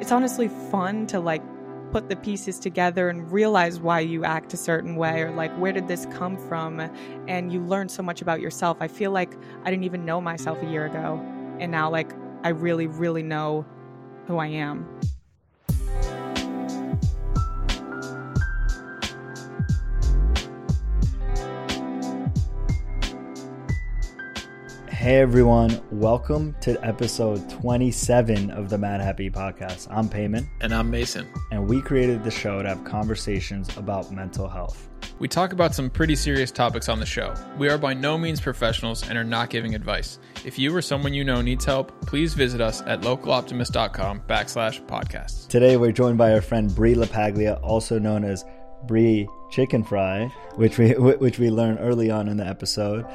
it's honestly fun to like put the pieces together and realize why you act a certain way or like where did this come from and you learn so much about yourself. I feel like I didn't even know myself a year ago and now like I really really know who I am. Hey everyone, welcome to episode 27 of the Madhappy Podcast. I'm Peiman. And I'm Mason. And we created the show to have conversations about mental health. We talk about some pretty serious topics on the show. We are by no means professionals and are not giving advice. If you or someone you know needs help, please visit us at localoptimist.com backslash podcast. Today we're joined by our friend Bri LaPaglia, also known as Bri Chicken Fry, which we which we learned early on in the episode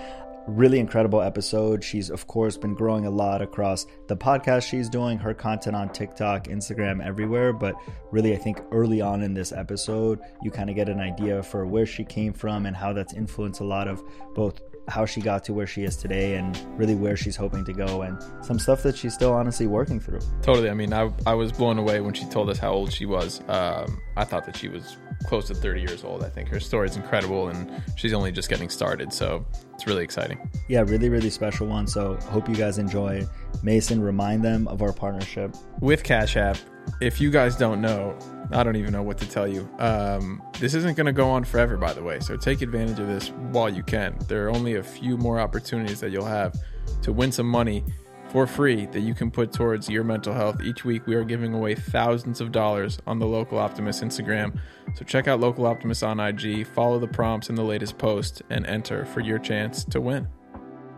really incredible episode. She's, of course, been growing a lot across the podcast she's doing, her content on TikTok, Instagram, everywhere. But really, I think early on in this episode, you kind of get an idea for where she came from and how that's influenced a lot of both how she got to where she is today and really where she's hoping to go and some stuff that she's still honestly working through. Totally. I mean, I, I was blown away when she told us how old she was. Um, I thought that she was close to 30 years old. I think her story is incredible and she's only just getting started. So it's really exciting. Yeah, really, really special one. So hope you guys enjoy. Mason, remind them of our partnership with Cash App. If you guys don't know, I don't even know what to tell you. Um, this isn't going to go on forever, by the way. So take advantage of this while you can. There are only a few more opportunities that you'll have to win some money for free that you can put towards your mental health. Each week, we are giving away thousands of dollars on the Local Optimist Instagram. So check out Local Optimist on IG, follow the prompts in the latest post, and enter for your chance to win.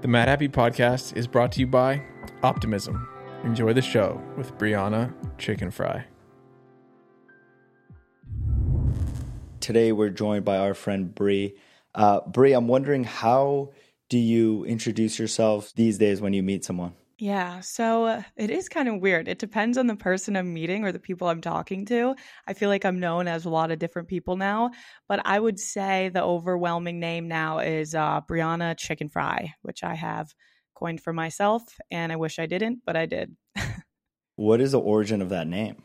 The Madhappy Podcast is brought to you by Optimism. Enjoy the show with Brianna Chicken Fry. Today, we're joined by our friend Bri. Uh, Bri, I'm wondering how do you introduce yourself these days when you meet someone? Yeah, so uh, it is kind of weird. It depends on the person I'm meeting or the people I'm talking to. I feel like I'm known as a lot of different people now, but I would say the overwhelming name now is uh, Brianna Chicken Fry, which I have coined for myself, and I wish I didn't, but I did. what is the origin of that name?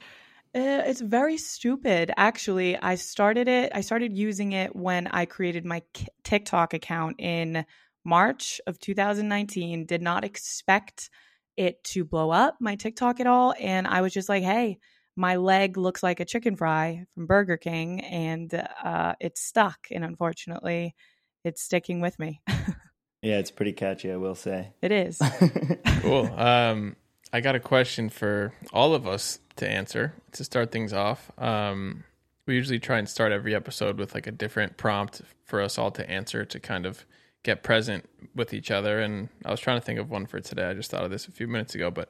Uh, it's very stupid. Actually, I started it. I started using it when I created my TikTok account in March of 2019. Did not expect it to blow up my TikTok at all. And I was just like, hey, my leg looks like a chicken fry from Burger King and uh, it's stuck. And unfortunately, it's sticking with me. yeah, it's pretty catchy, I will say. It is. cool. Um, I got a question for all of us to answer to start things off. Um, we usually try and start every episode with like a different prompt for us all to answer to kind of get present with each other. And I was trying to think of one for today. I just thought of this a few minutes ago, but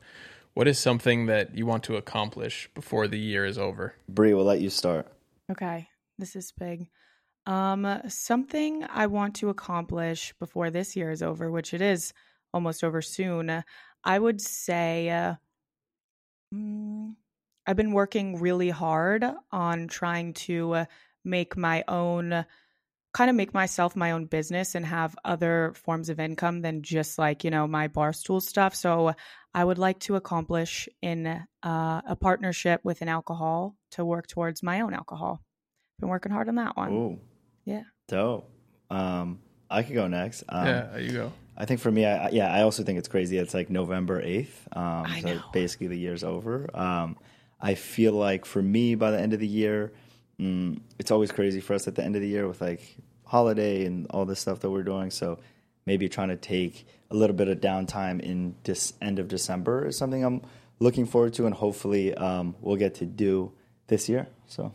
what is something that you want to accomplish before the year is over? Bri, we'll let you start. Okay, this is big. Um, something I want to accomplish before this year is over, which it is almost over soon. I would say uh, mm, I've been working really hard on trying to make my own kind of make myself my own business and have other forms of income than just like you know my barstool stuff. So i would like to accomplish in uh, a partnership with an alcohol to work towards my own alcohol. Been working hard on that one. Ooh, yeah. Dope. Um i could go next. Um, yeah you go. I think for me I, yeah i also think it's crazy. It's like november 8th um I so know. basically the year's over. Um i feel like for me by the end of the year mm, it's always crazy for us at the end of the year with like holiday and all this stuff that we're doing. So maybe trying to take a little bit of downtime in this end of December is something I'm looking forward to, and hopefully um, we'll get to do this year. So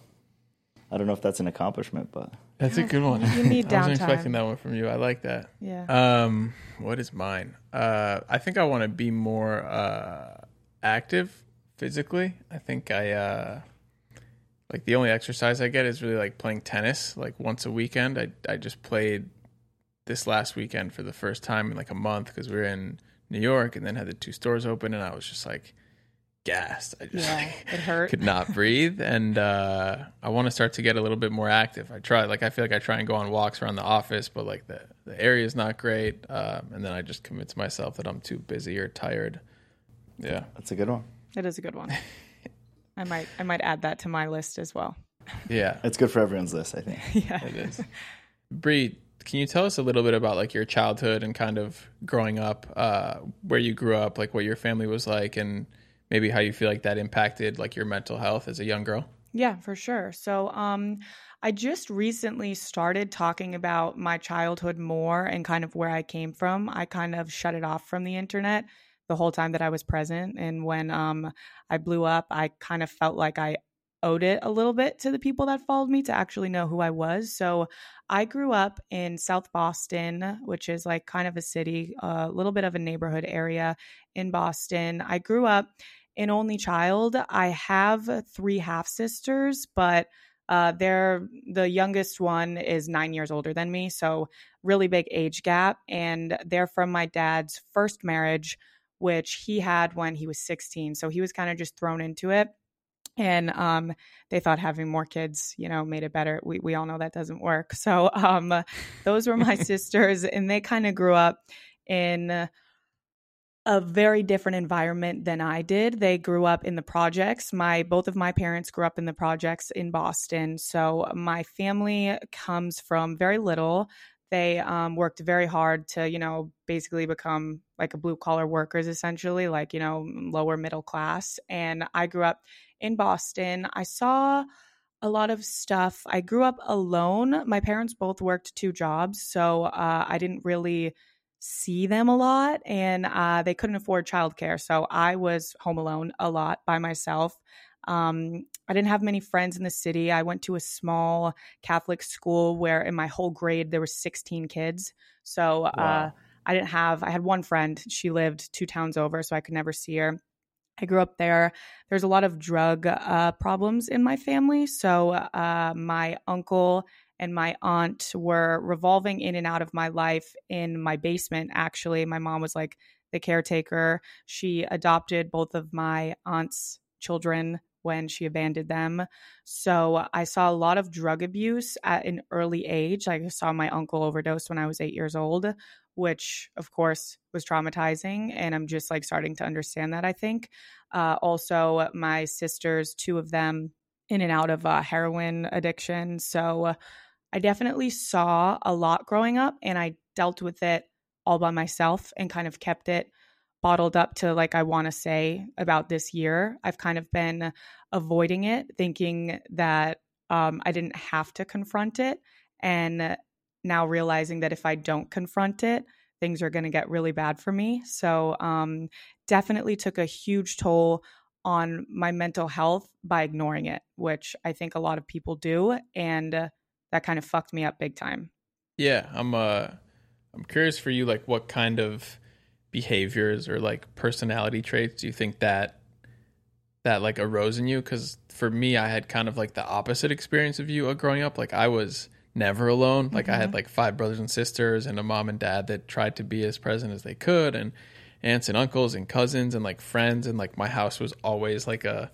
I don't know if that's an accomplishment, but that's a good one. You need downtime. I wasn't expecting that one from you. I like that. Yeah. Um, what is mine? Uh, I think I want to be more uh, active physically. I think I uh, like the only exercise I get is really like playing tennis like once a weekend. I I just played this last weekend for the first time in like a month because we were in New York and then had the two stores open and I was just like gassed. I just Yeah, it hurt. could not breathe and uh, I want to start to get a little bit more active. I try like I feel like I try and go on walks around the office, but like the the area is not great. Um, and then I just convince myself that I'm too busy or tired. Yeah. that's a good one. It is a good one. I might I might add that to my list as well. Yeah, It's good for everyone's list, I think. Yeah. it is. Bri, can you tell us a little bit about like your childhood and kind of growing up, uh, where you grew up, like what your family was like, and maybe how you feel like that impacted like your mental health as a young girl? Yeah, for sure. So, um, I just recently started talking about my childhood more and kind of where I came from. I kind of shut it off from the internet the whole time that I was present. And when um, I blew up, I kind of felt like I owed it a little bit to the people that followed me to actually know who I was. So I grew up in South Boston, which is like kind of a city, a little bit of a neighborhood area in Boston. I grew up an only child. I have three half sisters, but uh, they're the youngest one is nine years older than me, so really big age gap, and they're from my dad's first marriage, which he had when he was 16. So he was kind of just thrown into it. And um, they thought having more kids, you know, made it better. We we all know that doesn't work. So um, those were my sisters, and they kind of grew up in a very different environment than I did. They grew up in the projects. My both of my parents grew up in the projects in Boston. So my family comes from very little. They um, worked very hard to, you know, basically become like a blue collar workers, essentially, like you know, lower middle class. And I grew up in Boston. I saw a lot of stuff. I grew up alone. My parents both worked two jobs, so uh, I didn't really see them a lot and uh, they couldn't afford childcare. So I was home alone a lot by myself. Um, I didn't have many friends in the city. I went to a small Catholic school where in my whole grade there were 16 kids. So uh, I didn't have, I had one friend. She lived two towns over, so I could never see her. I grew up there. There's a lot of drug uh, problems in my family. So uh, my uncle and my aunt were revolving in and out of my life in my basement, actually. My mom was like the caretaker. She adopted both of my aunt's children when she abandoned them. So I saw a lot of drug abuse at an early age. I saw my uncle overdose when I was eight years old, which of course was traumatizing. And I'm just like starting to understand that, I think. Uh, also, my sisters, two of them, in and out of uh, heroin addiction. So I definitely saw a lot growing up and I dealt with it all by myself and kind of kept it bottled up to like I want to say about this year. I've kind of been avoiding it, thinking that um, I didn't have to confront it. And now realizing that if I don't confront it, things are going to get really bad for me. So, um, definitely took a huge toll on my mental health by ignoring it, which I think a lot of people do. And uh, that kind of fucked me up big time. Yeah, I'm uh I'm curious for you like what kind of behaviors or like personality traits do you think that that like arose in you cuz for me I had kind of like the opposite experience of you uh, growing up like I was never alone like I had mm-hmm. like five brothers and sisters and a mom and dad that tried to be as present as they could and aunts and uncles and cousins and like friends and like my house was always like a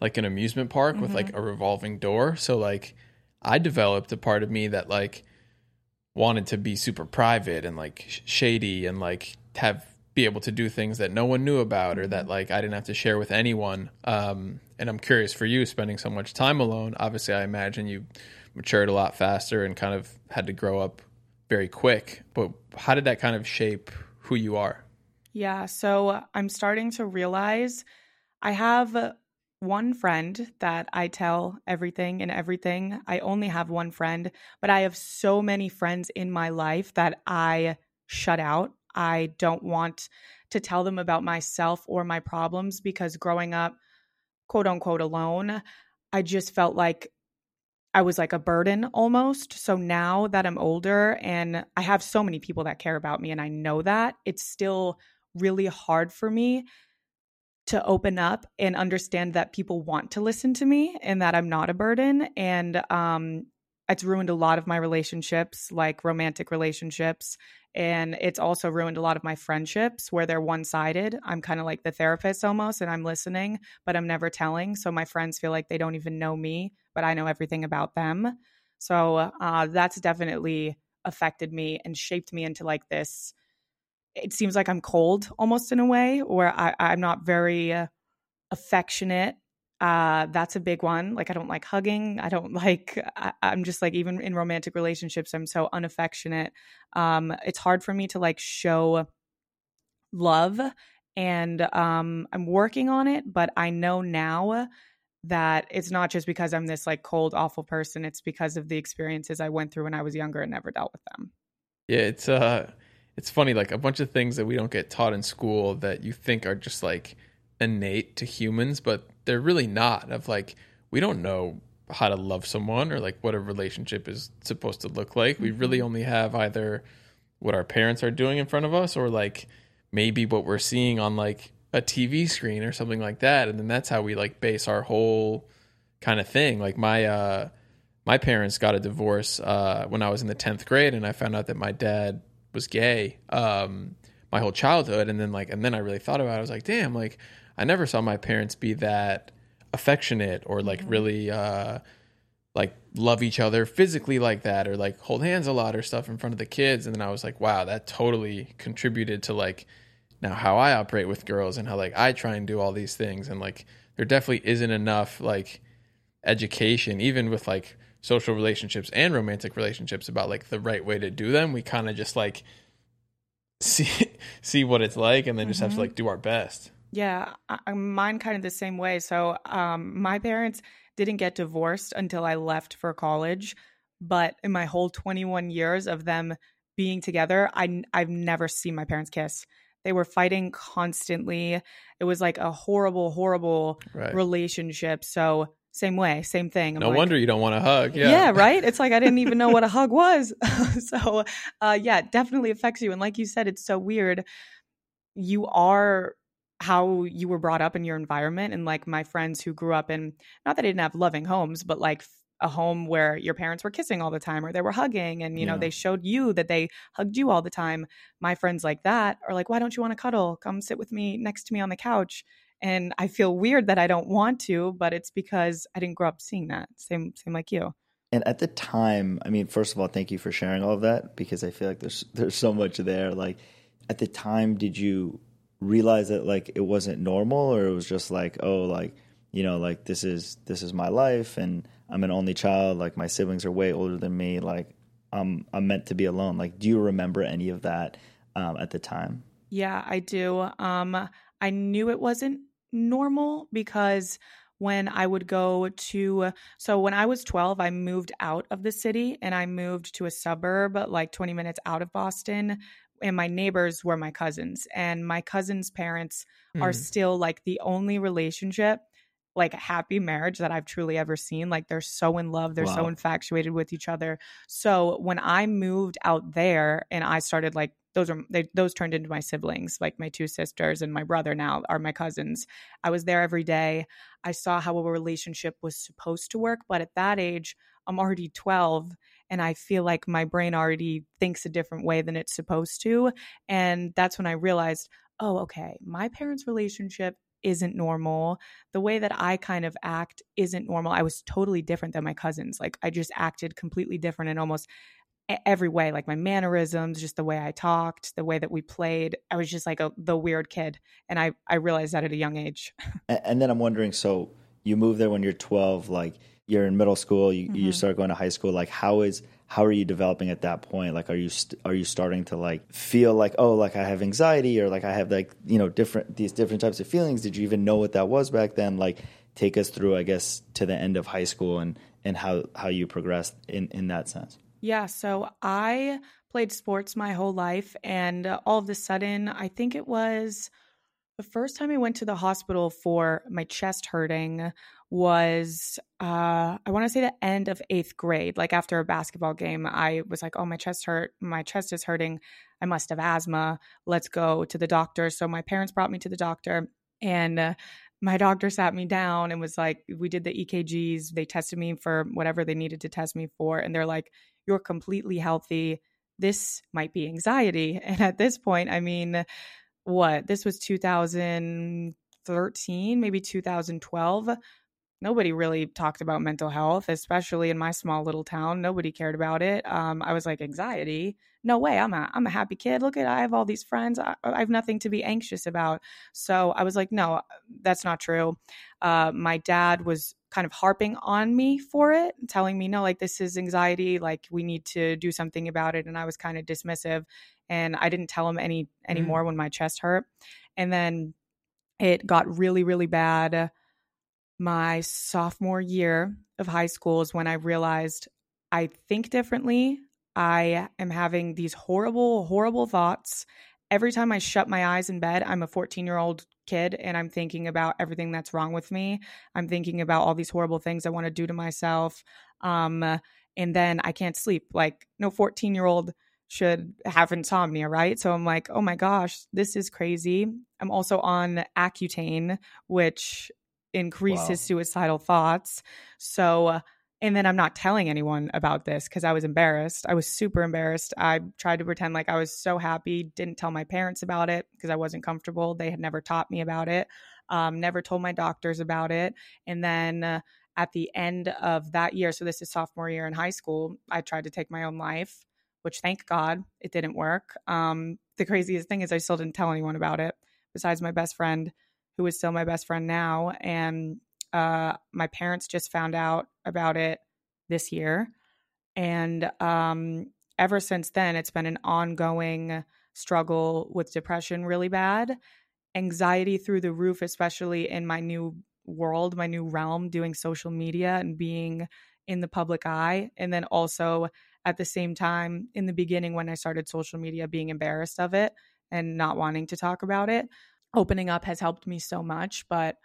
like an amusement park with like mm-hmm. a revolving door so like I developed a part of me that like wanted to be super private and like sh- shady and like have be able to do things that no one knew about or that mm-hmm. like I didn't have to share with anyone. Um, and I'm curious for you spending so much time alone. Obviously, I imagine you matured a lot faster and kind of had to grow up very quick. But how did that kind of shape who you are? Yeah, so I'm starting to realize I have one friend that I tell everything and everything. I only have one friend, but I have so many friends in my life that I shut out. I don't want to tell them about myself or my problems because growing up, quote unquote, alone, I just felt like I was like a burden almost. So now that I'm older and I have so many people that care about me and I know that, it's still really hard for me to open up and understand that people want to listen to me and that I'm not a burden. And um, it's ruined a lot of my relationships, like romantic relationships. And it's also ruined a lot of my friendships where they're one sided. I'm kind of like the therapist almost, and I'm listening, but I'm never telling. So my friends feel like they don't even know me, but I know everything about them. So uh, that's definitely affected me and shaped me into like this it seems like I'm cold almost in a way, where I, I'm not very affectionate uh, that's a big one. Like, I don't like hugging. I don't like, I, am just like, even in romantic relationships, I'm so unaffectionate. Um, it's hard for me to like show love. And um, I'm working on it, but I know now that it's not just because I'm this like cold, awful person. It's because of the experiences I went through when I was younger and never dealt with them. Yeah, it's uh it's funny, like a bunch of things that we don't get taught in school that you think are just like innate to humans, but they're really not. Of like, we don't know how to love someone or like what a relationship is supposed to look like. We really mm-hmm. only have either what our parents are doing in front of us or like maybe what we're seeing on like a TV screen or something like that. And then that's how we like base our whole kind of thing. Like my uh my parents got a divorce uh when I was in the 10th grade and I found out that my dad was gay um my whole childhood and then like and then I really thought about it. I was like, damn, like I never saw my parents be that affectionate or like mm-hmm. really uh like love each other physically like that or like hold hands a lot or stuff in front of the kids and then I was like, wow, that totally contributed to like now how I operate with girls and how like I try and do all these things and like there definitely isn't enough like education even with like social relationships and romantic relationships about like the right way to do them. We kind of just like see see what it's like and then mm-hmm. just have to mm-hmm. like do our best. Yeah, I, mine kind of the same way. So, um, my parents didn't get divorced until I left for college, but in my whole 21 years of them being together, I I've never seen my parents kiss. They were fighting constantly. It was like a horrible, horrible right. relationship. So same way, same thing. I'm no like, wonder you don't want to hug. Yeah. yeah, right. It's like I didn't even know what a hug was. so, uh, yeah, definitely affects you. And like you said, it's so weird. You are how you were brought up in your environment, and like my friends who grew up in not that they didn't have loving homes, but like a home where your parents were kissing all the time or they were hugging and you know they showed you that they hugged you all the time my friends like that are like why don't you want to cuddle come sit with me next to me on the couch and I feel weird that I don't want to, but it's because I didn't grow up seeing that. Same same like you. And at the time, I mean, first of all, thank you for sharing all of that because I feel like there's there's so much there. Like at the time, did you realize that like it wasn't normal or it was just like, oh, like, you know, like this is this is my life and I'm an only child, like my siblings are way older than me, like I'm I'm meant to be alone. Like do you remember any of that um, at the time? Yeah, I do. Um I knew it wasn't normal because when I would go to so when I was 12 I moved out of the city and I moved to a suburb like 20 minutes out of Boston and my neighbors were my cousins and my cousins parents mm. are still like the only relationship like happy marriage that I've truly ever seen. Like they're so in love, they're wow. so infatuated with each other. So when I moved out there and I started like those are they, those turned into my siblings like my two sisters and my brother now are my cousins i was there every day i saw how a relationship was supposed to work but at that age i'm already 12 and i feel like my brain already thinks a different way than it's supposed to and that's when i realized oh okay my parents relationship isn't normal. The way that I kind of act isn't normal. I was totally different than my cousins. Like I just acted completely different and almost every way like my mannerisms just the way i talked the way that we played i was just like a, the weird kid and i i realized that at a young age and then i'm wondering so you move there when you're 12 like you're in middle school you, mm-hmm. you start going to high school like how is how are you developing at that point? Like are you st- are you starting to like feel like oh like i have anxiety or like i have like you know different these different types of feelings? Did you even know what that was back then? Like take us through i guess to the end of high school and and how how you progressed in in that sense. Yeah, so I played sports my whole life, and all of a sudden, I think it was the first time I went to the hospital for my chest hurting was uh I want to say the end of 8th grade like after a basketball game I was like oh my chest hurt my chest is hurting I must have asthma let's go to the doctor so my parents brought me to the doctor and uh, my doctor sat me down and was like we did the EKGs they tested me for whatever they needed to test me for and they're like you're completely healthy. This might be anxiety. And at this point, I mean, what? This was 2013, maybe 2012. nobody really talked about mental health, especially in my small little town. Nobody cared about it. Um, I was like, anxiety? No way. I'm a I'm a happy kid. Look at I have all these friends. I, I have nothing to be anxious about. So I was like, no, that's not true. Uh, my dad was kind of harping on me for it, telling me, no, like this is anxiety. Like we need to do something about it. And I was kind of dismissive, and I didn't tell him any anymore mm. when my chest hurt. And then it got really really bad my sophomore year of high school is when I realized I think differently. I am having these horrible, horrible thoughts. Every time I shut my eyes in bed, I'm a 14 year old kid and I'm thinking about everything that's wrong with me. I'm thinking about all these horrible things I want to do to myself. Um, and then I can't sleep. Like, no 14 year old should have insomnia, right? So I'm like, oh my gosh, this is crazy. I'm also on Accutane, which increases wow. suicidal thoughts. So, and then I'm not telling anyone about this because I was embarrassed. I was super embarrassed. I tried to pretend like I was so happy, didn't tell my parents about it because I wasn't comfortable. They had never taught me about it, um, never told my doctors about it. And then uh, at the end of that year, so this is sophomore year in high school, I tried to take my own life, which thank God it didn't work. Um, the craziest thing is I still didn't tell anyone about it besides my best friend who is still my best friend now. And uh, my parents just found out about it this year. And um, ever since then, it's been an ongoing struggle with depression really bad, anxiety through the roof, especially in my new world, my new realm, doing social media and being in the public eye. And then also at the same time, in the beginning, when I started social media, being embarrassed of it and not wanting to talk about it opening up has helped me so much, but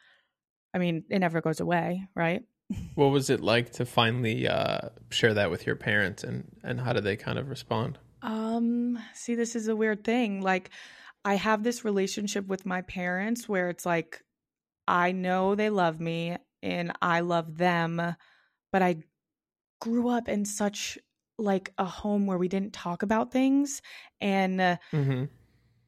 I mean, it never goes away, right? what was it like to finally uh, share that with your parents and and how did they kind of respond? Um, see, this is a weird thing. Like I have this relationship with my parents where it's like I know they love me and I love them, but I grew up in such like a home where we didn't talk about things and mm-hmm.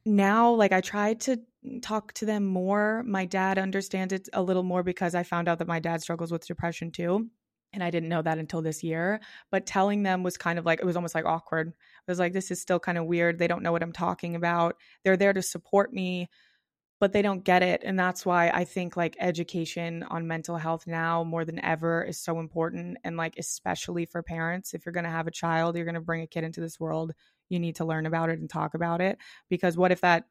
now like I tried to talk to them more. My dad understands it a little more because I found out that my dad struggles with depression too. And I didn't know that until this year. But telling them was kind of like, it was almost like awkward. It was like, this is still kind of weird. They don't know what I'm talking about. They're there to support me, but they don't get it. And that's why I think like education on mental health now more than ever is so important. And like, especially for parents, if you're going to have a child, you're going to bring a kid into this world, you need to learn about it and talk about it. Because what if that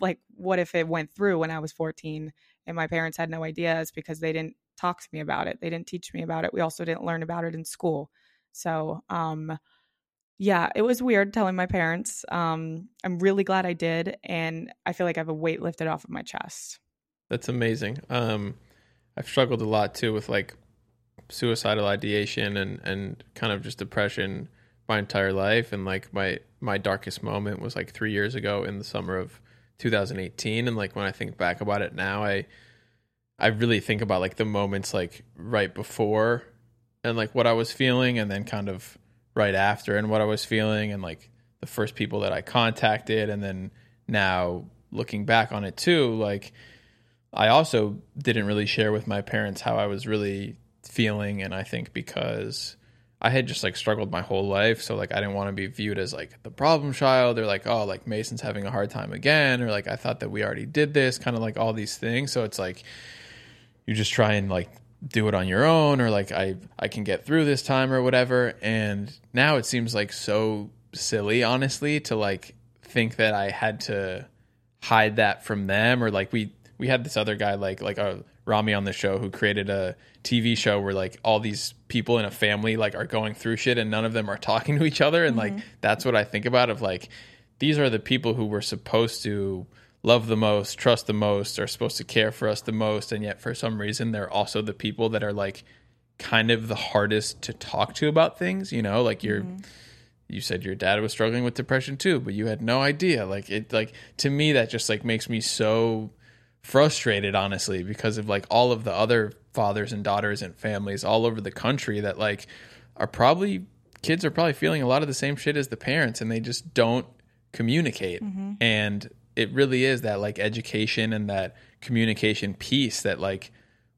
like what if it went through when I was 14 and my parents had no idea it's because they didn't talk to me about it. They didn't teach me about it. We also didn't learn about it in school. So, um yeah, it was weird telling my parents. Um I'm really glad I did and I feel like I have a weight lifted off of my chest. That's amazing. Um I've struggled a lot too with like suicidal ideation and and kind of just depression my entire life and like my my darkest moment was like 3 years ago in the summer of 2018 and like when I think back about it now I I really think about like the moments like right before and like what I was feeling and then kind of right after and what I was feeling and like the first people that I contacted and then now looking back on it too like I also didn't really share with my parents how I was really feeling and I think because I had just like struggled my whole life. So like I didn't want to be viewed as like the problem child or like, oh, like Mason's having a hard time again, or like I thought that we already did this, kind of like all these things. So it's like you just try and like do it on your own or like I I can get through this time or whatever. And now it seems like so silly, honestly, to like think that I had to hide that from them or like we we had this other guy like like a uh, Ramy on the show who created a TV show where like all these people in a family like are going through shit and none of them are talking to each other and mm-hmm. like that's what I think about of like these are the people who we're supposed to love the most, trust the most, are supposed to care for us the most and yet for some reason they're also the people that are like kind of the hardest to talk to about things, you know, like you're mm-hmm. you said your dad was struggling with depression too, but you had no idea. Like it like to me that just like makes me so frustrated honestly because of like all of the other fathers and daughters and families all over the country that like are probably kids are probably feeling a lot of the same shit as the parents and they just don't communicate mm-hmm. and it really is that like education and that communication piece that like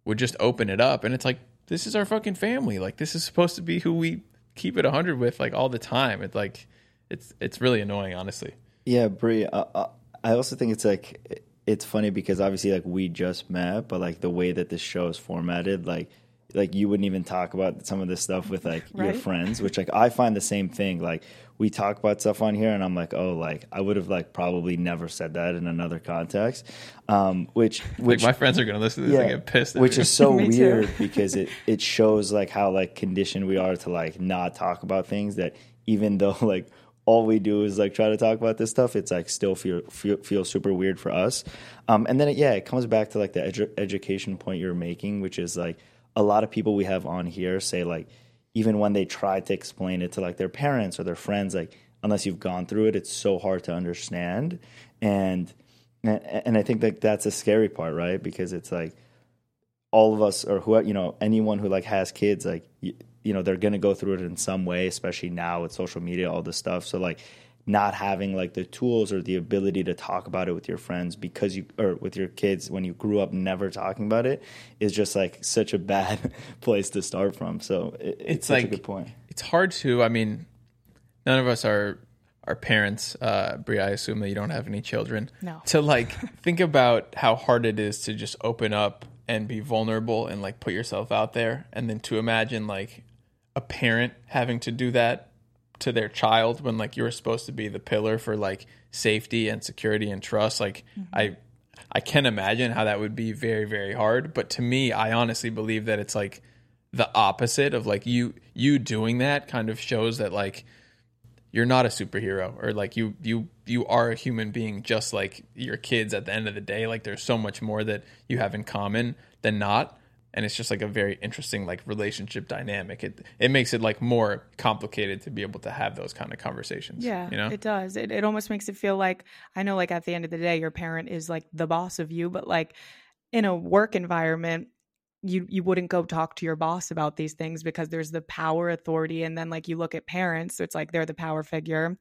would just open it up and it's like this is our fucking family like this is supposed to be who we keep it 100 with like all the time it's like it's it's really annoying honestly Yeah, Bri. Uh, uh, I also think it's like it's funny because obviously like we just met, but like the way that this show is formatted, like like you wouldn't even talk about some of this stuff with like your friends, which like I find the same thing. Like we talk about stuff on here, and I'm like, oh, like I would have like probably never said that in another context. Um, which like which my friends are gonna listen to this and get pissed at which me. is so Me too. weird because it it shows like how like conditioned we are to like not talk about things that even though like all we do is like try to talk about this stuff it's like still feel feel, feel super weird for us um, and then it, yeah it comes back to like the edu- education point you're making which is like a lot of people we have on here say like even when they try to explain it to like their parents or their friends like unless you've gone through it it's so hard to understand. And and, i think that that's a scary part right? Because it's like all of us or who you know anyone who like has kids like you, you know they're gonna go through it in some way especially now with social media all this stuff. So like not having like the tools or the ability to talk about it with your friends because you or with your kids when you grew up never talking about it is just like such a bad place to start from. So it, it's, It's such a like- good point. it's hard to i mean none of us are are parents uh bri i assume that you don't have any children. No. to like think about how hard it is to just open up and be vulnerable and like put yourself out there and then to imagine like a parent having to do that to their child when like you were supposed to be the pillar for like safety and security and trust like mm-hmm. i i can imagine how that would be very very hard. But to me i honestly believe that it's like the opposite of like you you doing that kind of shows that like you're not a superhero or like you you you are a human being just like your kids at the end of the day. Like there's so much more that you have in common than not and it's just like a very interesting like relationship dynamic it it makes it like more complicated to be able to have those kind of conversations Yeah, you know it does. It it almost makes it feel like I know, like at the end of the day, your parent is like the boss of you, but like in a work environment, you you wouldn't go talk to your boss about these things because there's the power, authority, and then like you look at parents, it's like they're the power figure.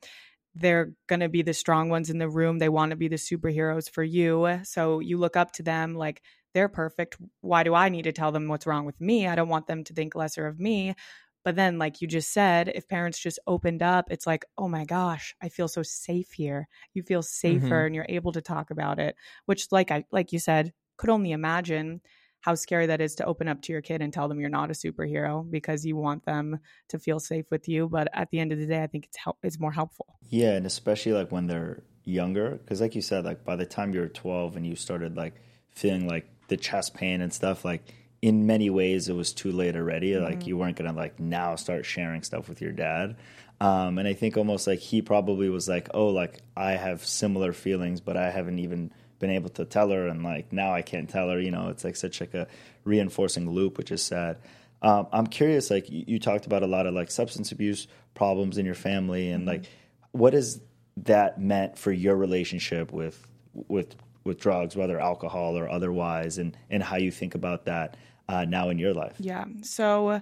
They're gonna be the strong ones in the room. They want to be the superheroes for you, so you look up to them like they're perfect. Why do I need to tell them what's wrong with me? I don't want them to think lesser of me. But then, like you just said, if parents just opened up, it's like, oh my gosh, I feel so safe here. You feel safer mm-hmm. and you're able to talk about it, which, like I like you said, could only imagine how scary that is to open up to your kid and tell them you're not a superhero because you want them to feel safe with you. But at the end of the day, I think it's help it's more helpful. Yeah, and especially like when they're younger, because like you said, like by the time you're 12 and you started like feeling like the chest pain and stuff, like in many ways it was too late already. Like you weren't gonna like now start sharing stuff with your dad. Um, and I think almost like he probably was like, oh, like I have similar feelings, but I haven't even been able to tell her, and like now I can't tell her. You know, it's like such like a reinforcing loop, which is sad. Um, I'm curious, like you, you talked about a lot of like substance abuse problems in your family, and like what has that meant for your relationship with with with drugs, whether alcohol or otherwise, and and how you think about that uh, now in your life? Yeah. So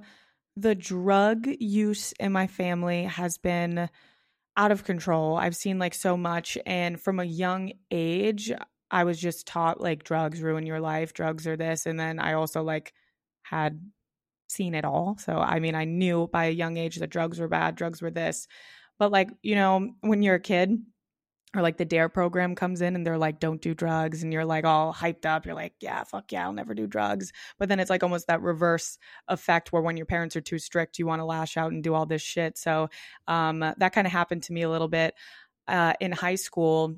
the drug use in my family has been out of control. I've seen like so much. And from a young age, I was just taught like drugs ruin your life, drugs are this. And then I also like had seen it all. So, I mean, I knew by a young age that drugs were bad, drugs were this. But like, you know, when you're a kid, or like the dare program comes in and they're like don't do drugs and you're like all hyped up you're like yeah fuck yeah i'll never do drugs but then it's like almost that reverse effect where when your parents are too strict you want to lash out and do all this shit so um, that kind of happened to me a little bit uh, in high school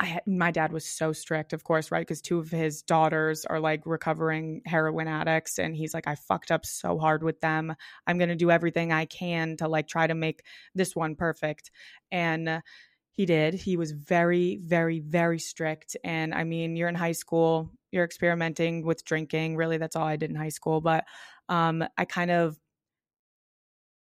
I had, my dad was so strict, of course, right? Because two of his daughters are like recovering heroin addicts, and he's like, I fucked up so hard with them. I'm gonna do everything I can to like try to make this one perfect. And he did. He was very, very, very strict. And I mean, you're in high school, you're experimenting with drinking. Really, that's all I did in high school. But um, I kind of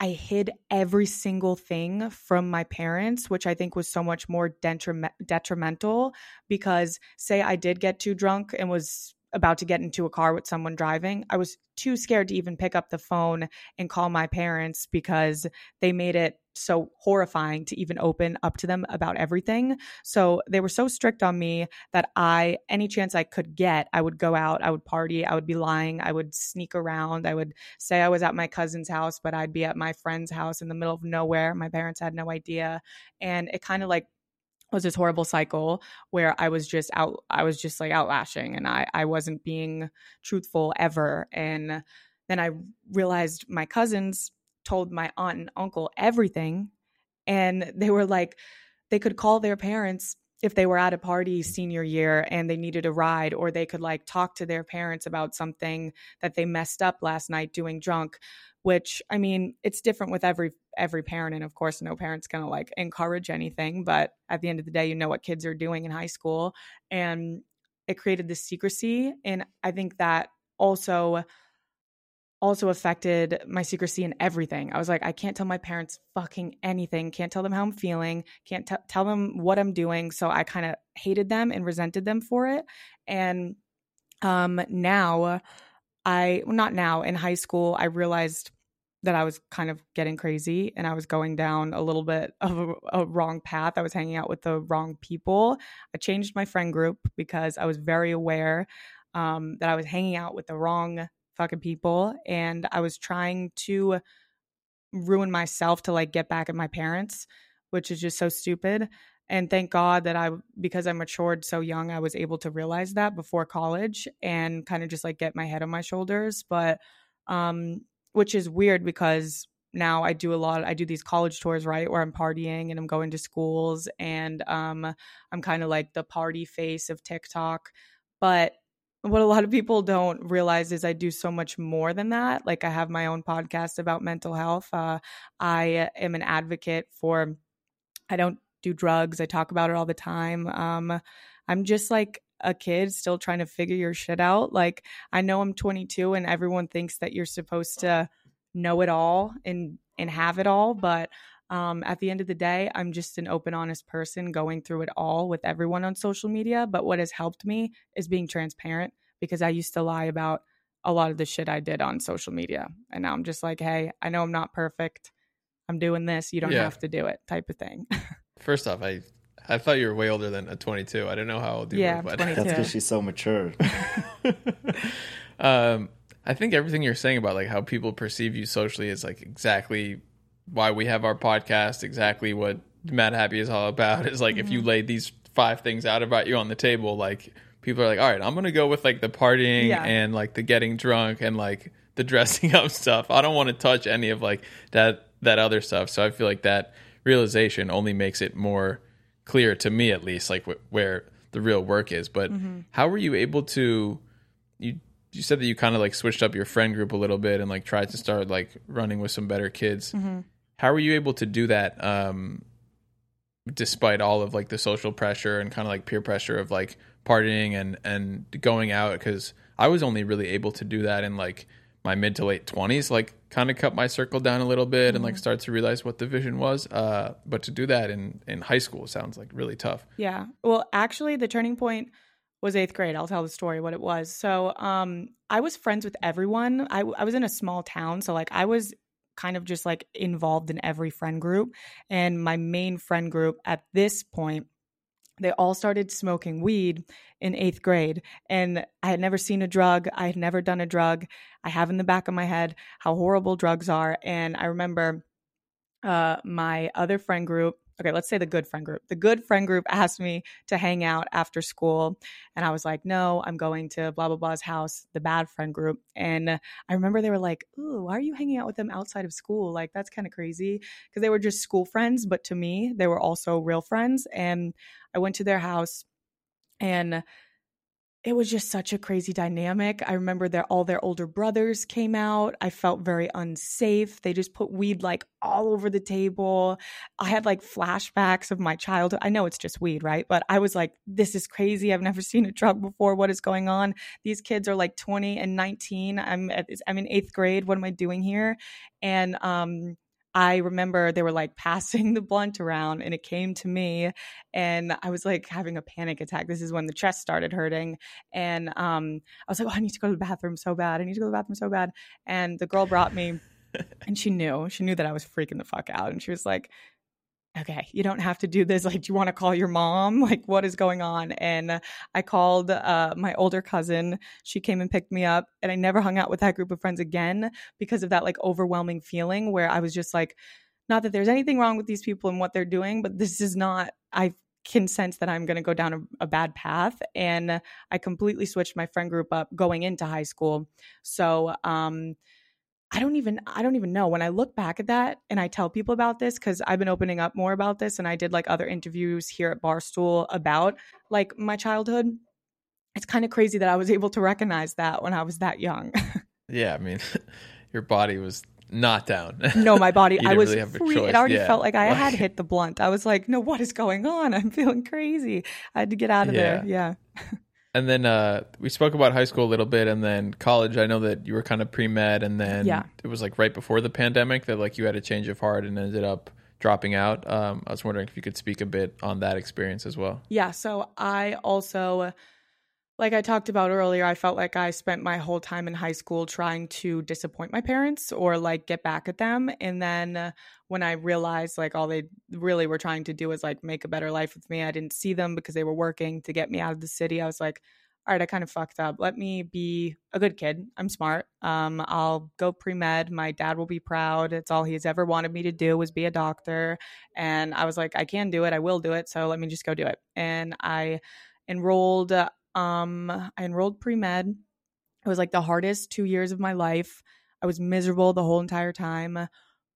I hid every single thing from my parents, which I think was so much more detriment- detrimental because, say, I did get too drunk and was about to get into a car with someone driving, I was too scared to even pick up the phone and call my parents because they made it so horrifying to even open up to them about everything. So they were so strict on me that I, any chance I could get, I would go out, I would party, I would be lying, I would sneak around, I would say I was at my cousin's house, but I'd be at my friend's house in the middle of nowhere. My parents had no idea. And it kind of like was this horrible cycle where I was just out I was just like outlashing and I I wasn't being truthful ever and then I realized my cousins told my aunt and uncle everything. And they were like, they could call their parents if they were at a party senior year and they needed a ride, or they could like talk to their parents about something that they messed up last night doing drunk. Which I mean, it's different with every every parent, and of course, no parent's gonna like encourage anything. But at the end of the day, you know what kids are doing in high school, and it created this secrecy. And I think that also also affected my secrecy and everything. I was like, I can't tell my parents fucking anything, can't tell them how I'm feeling, can't t- tell them what I'm doing. So I kind of hated them and resented them for it. And um, now, I, well, not now, in high school, I realized that I was kind of getting crazy and I was going down a little bit of a, a, wrong path. I was hanging out with the wrong people. I changed my friend group because I was very aware um, that I was hanging out with the wrong fucking people and I was trying to ruin myself to like get back at my parents, which is just so stupid. And thank God that I, because I matured so young, I was able to realize that before college and kind of just like get my head on my shoulders. But, um, which is weird because now I do a lot, I do these college tours, right? Where I'm partying and I'm going to schools and, um, I'm kind of like the party face of TikTok. But what a lot of people don't realize is I do so much more than that. Like I have my own podcast about mental health. Uh, I am an advocate for. I don't do drugs. I talk about it all the time. Um, I'm just like a kid still trying to figure your shit out. Like I know I'm 22 and everyone thinks that you're supposed to know it all and and have it all, but um, at the end of the day, I'm just an open, honest person going through it all with everyone on social media. But what has helped me is being transparent because I used to lie about a lot of the shit I did on social media. And now I'm just like, hey, I know I'm not perfect. I'm doing this. You don't yeah. have to do it, type of thing. First off, I I thought you were way older than a 22. I don't know how old you yeah, were, but 22. that's because she's so mature. um, I think everything you're saying about like how people perceive you socially is like exactly why we have our podcast, exactly what Madhappy is all about. Is like mm-hmm. if you mm-hmm. laid these five things out about you on the table, like people are like, all right, I'm gonna go with like the partying yeah. and like the getting drunk and like the dressing up stuff. I don't want to touch any of like that that other stuff. So I feel like that realization only makes it more clear to me, at least, like wh- where the real work is. But mm-hmm. how were you able to? You you said that you kind of like switched up your friend group a little bit and like tried to start like running with some better kids. Mm-hmm. How were you able to do that? Um, despite all of like the social pressure and kind of like peer pressure of like partying and and going out because I was only really able to do that in like my mid to late 20s like kind of cut my circle down a little bit mm-hmm. and like mm-hmm. start to realize what the vision was uh, but to do that in in high school sounds like really tough. Yeah. Well actually the turning point was eighth grade. I'll tell the story what it was. So um i was friends with everyone. I, I was in a small town so like i was kind of just like involved in every friend group. And my main friend group at this point they all started smoking weed in eighth grade. And I had never seen a drug. I had never done a drug. I have in the back of my head how horrible drugs are. And I remember uh, my other friend group, okay, let's say the good friend group. The good friend group asked me to hang out after school. And I was like, no, I'm going to blah, blah, blah's house, the bad friend group. And I remember they were like, ooh, why are you hanging out with them outside of school? Like, that's kind of crazy. Because they were just school friends. But to me, they were also real friends. And I went to their house and it was just such a crazy dynamic. I remember that all their older brothers came out. I felt very unsafe. They just put weed like all over the table. I had like flashbacks of my childhood. I know it's just weed, right? But I was like, this is crazy. I've never seen a drug before. What is going on? These kids are like 20 and 19. I'm at, I'm in 8th grade. What am I doing here? And um I remember they were like passing the blunt around and it came to me and I was like having a panic attack. This is when the chest started hurting. And um, I was like, oh, I need to go to the bathroom so bad. I need to go to the bathroom so bad. And the girl brought me and she knew, she knew that I was freaking the fuck out. And she was like, okay, you don't have to do this. Like, do you want to call your mom? Like, what is going on? And I called uh, my older cousin. She came and picked me up, and I never hung out with that group of friends again because of that like overwhelming feeling where I was just like, not that there's anything wrong with these people and what they're doing, but this is not, I can sense that I'm going to go down a, a, bad path. And I completely switched my friend group up going into high school. So, um, I don't even I don't even know when I look back at that and I tell people about this cuz I've been opening up more about this and I did like other interviews here at Barstool about like my childhood. It's kind of crazy that I was able to recognize that when I was that young. yeah, I mean, your body was not down. No, my body. I was really free. It already yeah. felt like I had hit the blunt. I was like, no, what is going on? I'm feeling crazy. I had to get out of yeah. there. Yeah. And then uh, we spoke about high school a little bit, and then college. I know that you were kind of pre med, and then yeah. it was like right before the pandemic that like you had a change of heart and ended up dropping out. Um, I was wondering if you could speak a bit on that experience as well. Yeah. So I also like I talked about earlier, I felt like I spent my whole time in high school trying to disappoint my parents or like get back at them. And then when I realized like all they really were trying to do was like make a better life with me, I didn't see them because they were working to get me out of the city. I was like, all right, I kind of fucked up. Let me be a good kid. I'm smart. Um, I'll go pre med. My dad will be proud. It's all he's ever wanted me to do was be a doctor. And I was like, I can do it. I will do it. So let me just go do it. And I enrolled um, I enrolled pre med. It was like the hardest two years of my life. I was miserable the whole entire time.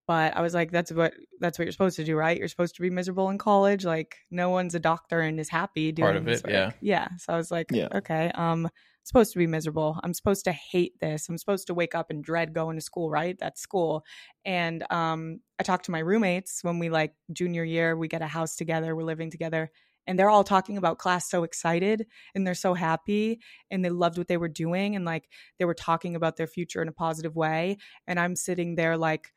But I was like, that's what that's what you're supposed to do, right? You're supposed to be miserable in college. Like no one's a doctor and is happy doing part of it. Yeah, yeah. So I was like, yeah. okay, um, I'm supposed to be miserable. I'm supposed to hate this. I'm supposed to wake up and dread going to school, right? That's school. And um, I talked to my roommates when we like junior year, we get a house together, we're living together, and they're all talking about class so excited and they're so happy and they loved what they were doing and like they were talking about their future in a positive way and i'm sitting there like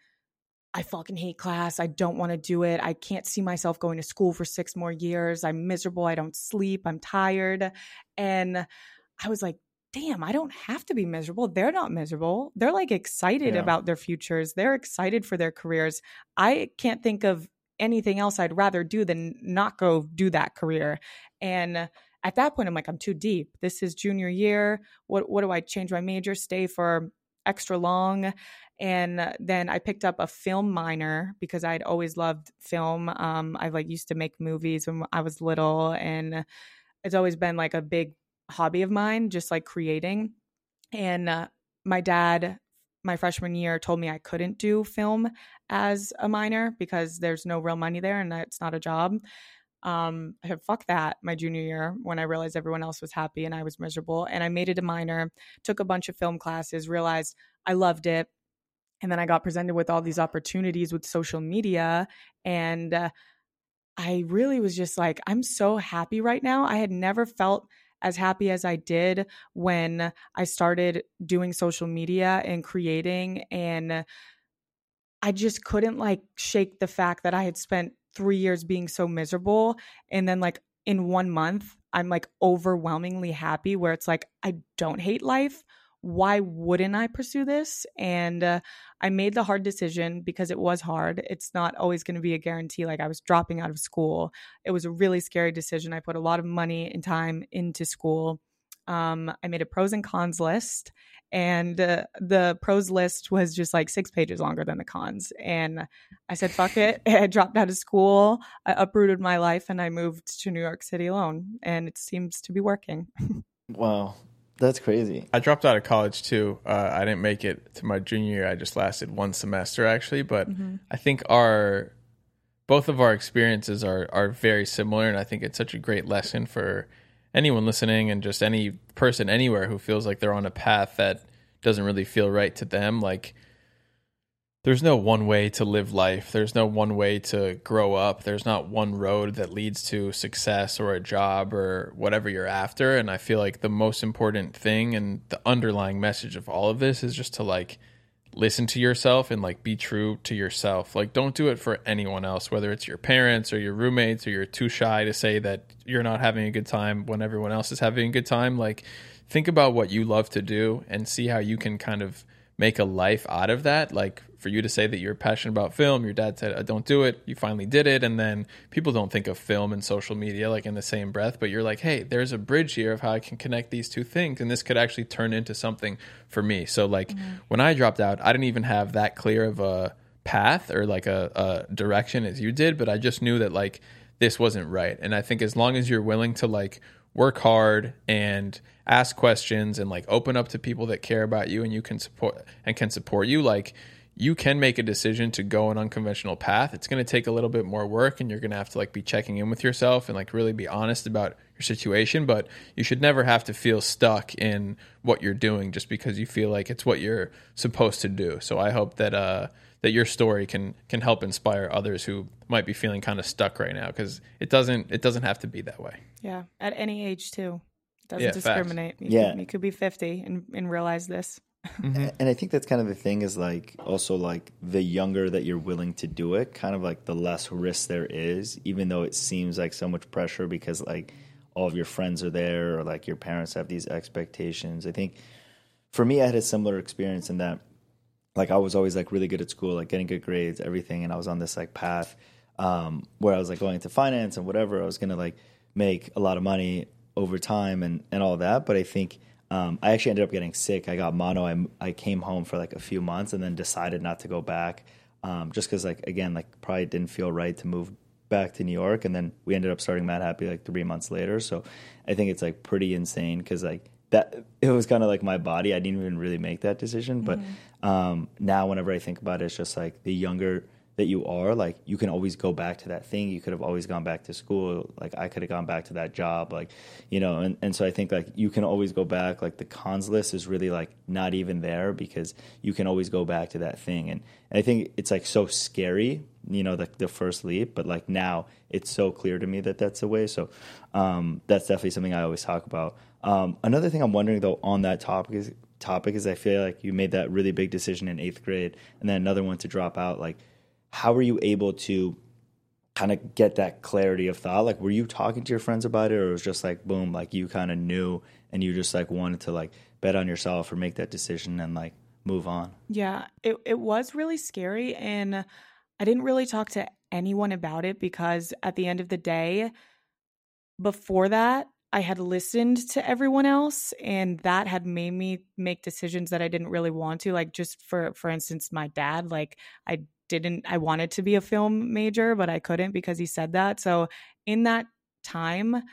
I fucking hate class. I don't want to do it. I can't see myself going to school for six more years. I'm miserable. I don't sleep. I'm tired. And I was like, damn, I don't have to be miserable. They're not miserable. They're like excited yeah. about their futures. They're excited for their careers. I can't think of anything else I'd rather do than not go do that career. And at that point, I'm like, I'm too deep. This is junior year. What what do I change my major? Stay for extra long. And then I picked up a film minor because I'd always loved film. Um, I like used to make movies when I was little, and it's always been like a big hobby of mine, just like creating. And uh, my dad my freshman year told me I couldn't do film as a minor because there's no real money there and it's not a job. Um, I said, fuck that my junior year when I realized everyone else was happy and I was miserable. And I made it a minor, took a bunch of film classes, realized I loved it. And then I got presented with all these opportunities with social media. And uh, I really was just like, I'm so happy right now. I had never felt as happy as I did when I started doing social media and creating and I just couldn't like shake the fact that I had spent 3 years being so miserable and then like in 1 month I'm like overwhelmingly happy where it's like I don't hate life why wouldn't I pursue this? And uh, I made the hard decision because it was hard. It's not always going to be a guarantee. Like I was dropping out of school. It was a really scary decision. I put a lot of money and time into school. Um, I made a pros and cons list, and uh, the pros list was just like six pages longer than the cons. And I said, fuck it. I dropped out of school, I uprooted my life, and I moved to New York City alone. And it seems to be working. wow. That's crazy. I dropped out of college too. Uh, I didn't make it to my junior year. I just lasted one semester actually, but mm-hmm. I think our both of our experiences are are very similar, and I think it's such a great lesson for anyone listening and just any person anywhere who feels like they're on a path that doesn't really feel right to them. Like there's no one way to live life. There's no one way to grow up. There's not one road that leads to success or a job or whatever you're after. And I feel like the most important thing and the underlying message of all of this is just to like listen to yourself and like be true to yourself. Like don't do it for anyone else, whether it's your parents or your roommates or you're too shy to say that you're not having a good time when everyone else is having a good time. Like think about what you love to do and see how you can kind of make a life out of that. Like for you to say that you're passionate about film, your dad said, don't do it. You finally did it. And then people don't think of film and social media like in the same breath, but you're like, hey, there's a bridge here of how I can connect these two things. And this could actually turn into something for me. So, like, mm-hmm. when I dropped out, I didn't even have that clear of a path or like a, a direction as you did, but I just knew that, like, this wasn't right. And I think as long as you're willing to, like, work hard and ask questions and like open up to people that care about you and you can support and can support you like you can make a decision to go an unconventional path. It's going to take a little bit more work and you're going to have to like be checking in with yourself and like really be honest about your situation but you should never have to feel stuck in what you're doing just because you feel like it's what you're supposed to do. So i hope that uh that your story can can help inspire others who might be feeling kind of stuck right now because it doesn't it doesn't have to be that way. Yeah at any age too. Doesn't yeah, discriminate. You yeah, could, you could be fifty and, and realize this. Mm-hmm. And I think that's kind of the thing is like also like the younger that you're willing to do it, kind of like the less risk there is, even though it seems like so much pressure because like all of your friends are there or like your parents have these expectations. I think for me, I had a similar experience in that like I was always like really good at school, like getting good grades, everything, and I was on this like path um, where I was like going into finance and whatever. I was gonna like make a lot of money over time and, and all that. But I think um, I actually ended up getting sick. I got mono. I, I came home for like a few months and then decided not to go back um, just because, like, again, like probably didn't feel right to move back to New York. And then we ended up starting Madhappy like three months later. So I think it's like pretty insane because, like, that it was kind of like my body. I didn't even really make that decision. But mm-hmm. um, now, whenever I think about it, it's just like the younger that you are, like you can always go back to that thing. You could have always gone back to school. Like I could have gone back to that job. Like, you know, and, and so I think like you can always go back. Like the cons list is really like not even there because you can always go back to that thing. And, and I think it's like so scary, you know, the, the first leap, but like now it's so clear to me that that's the way. So um, that's definitely something I always talk about. Um, another thing I'm wondering though on that topic is topic is I feel like you made that really big decision in eighth grade and then another one to drop out. Like, how were you able to kind of get that clarity of thought? Like, were you talking to your friends about it, or it was just like boom, like you kind of knew and you just like wanted to like bet on yourself or make that decision and like move on? Yeah, it it was really scary, and I didn't really talk to anyone about it because at the end of the day, before that, I had listened to everyone else and that had made me make decisions that I didn't really want to like just for for instance my dad like I didn't I wanted to be a film major, but I couldn't because he said that. So in that time,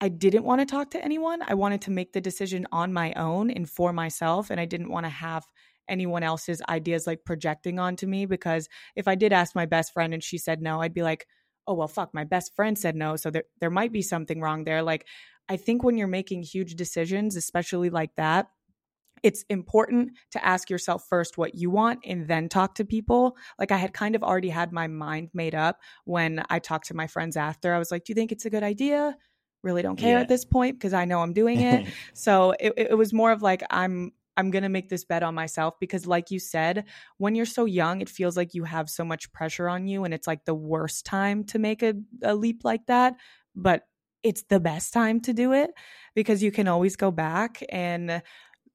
I didn't want to talk to anyone. I wanted to make the decision on my own and for myself. And I didn't want to have anyone else's ideas like projecting onto me because if I did ask my best friend and she said no, I'd be like, oh, well, fuck, my best friend said no. So there, there might be something wrong there. Like, I think when you're making huge decisions, especially like that, it's important to ask yourself first what you want and then talk to people. Like I had kind of already had my mind made up when I talked to my friends after. I was like, "Do you think it's a good idea?" Really don't care yeah. at this point because I know I'm doing it. so it, it was more of like I'm I'm going to make this bet on myself because, like you said, when you're so young, it feels like you have so much pressure on you, and it's like the worst time to make a, a leap like that. But it's the best time to do it because you can always go back. And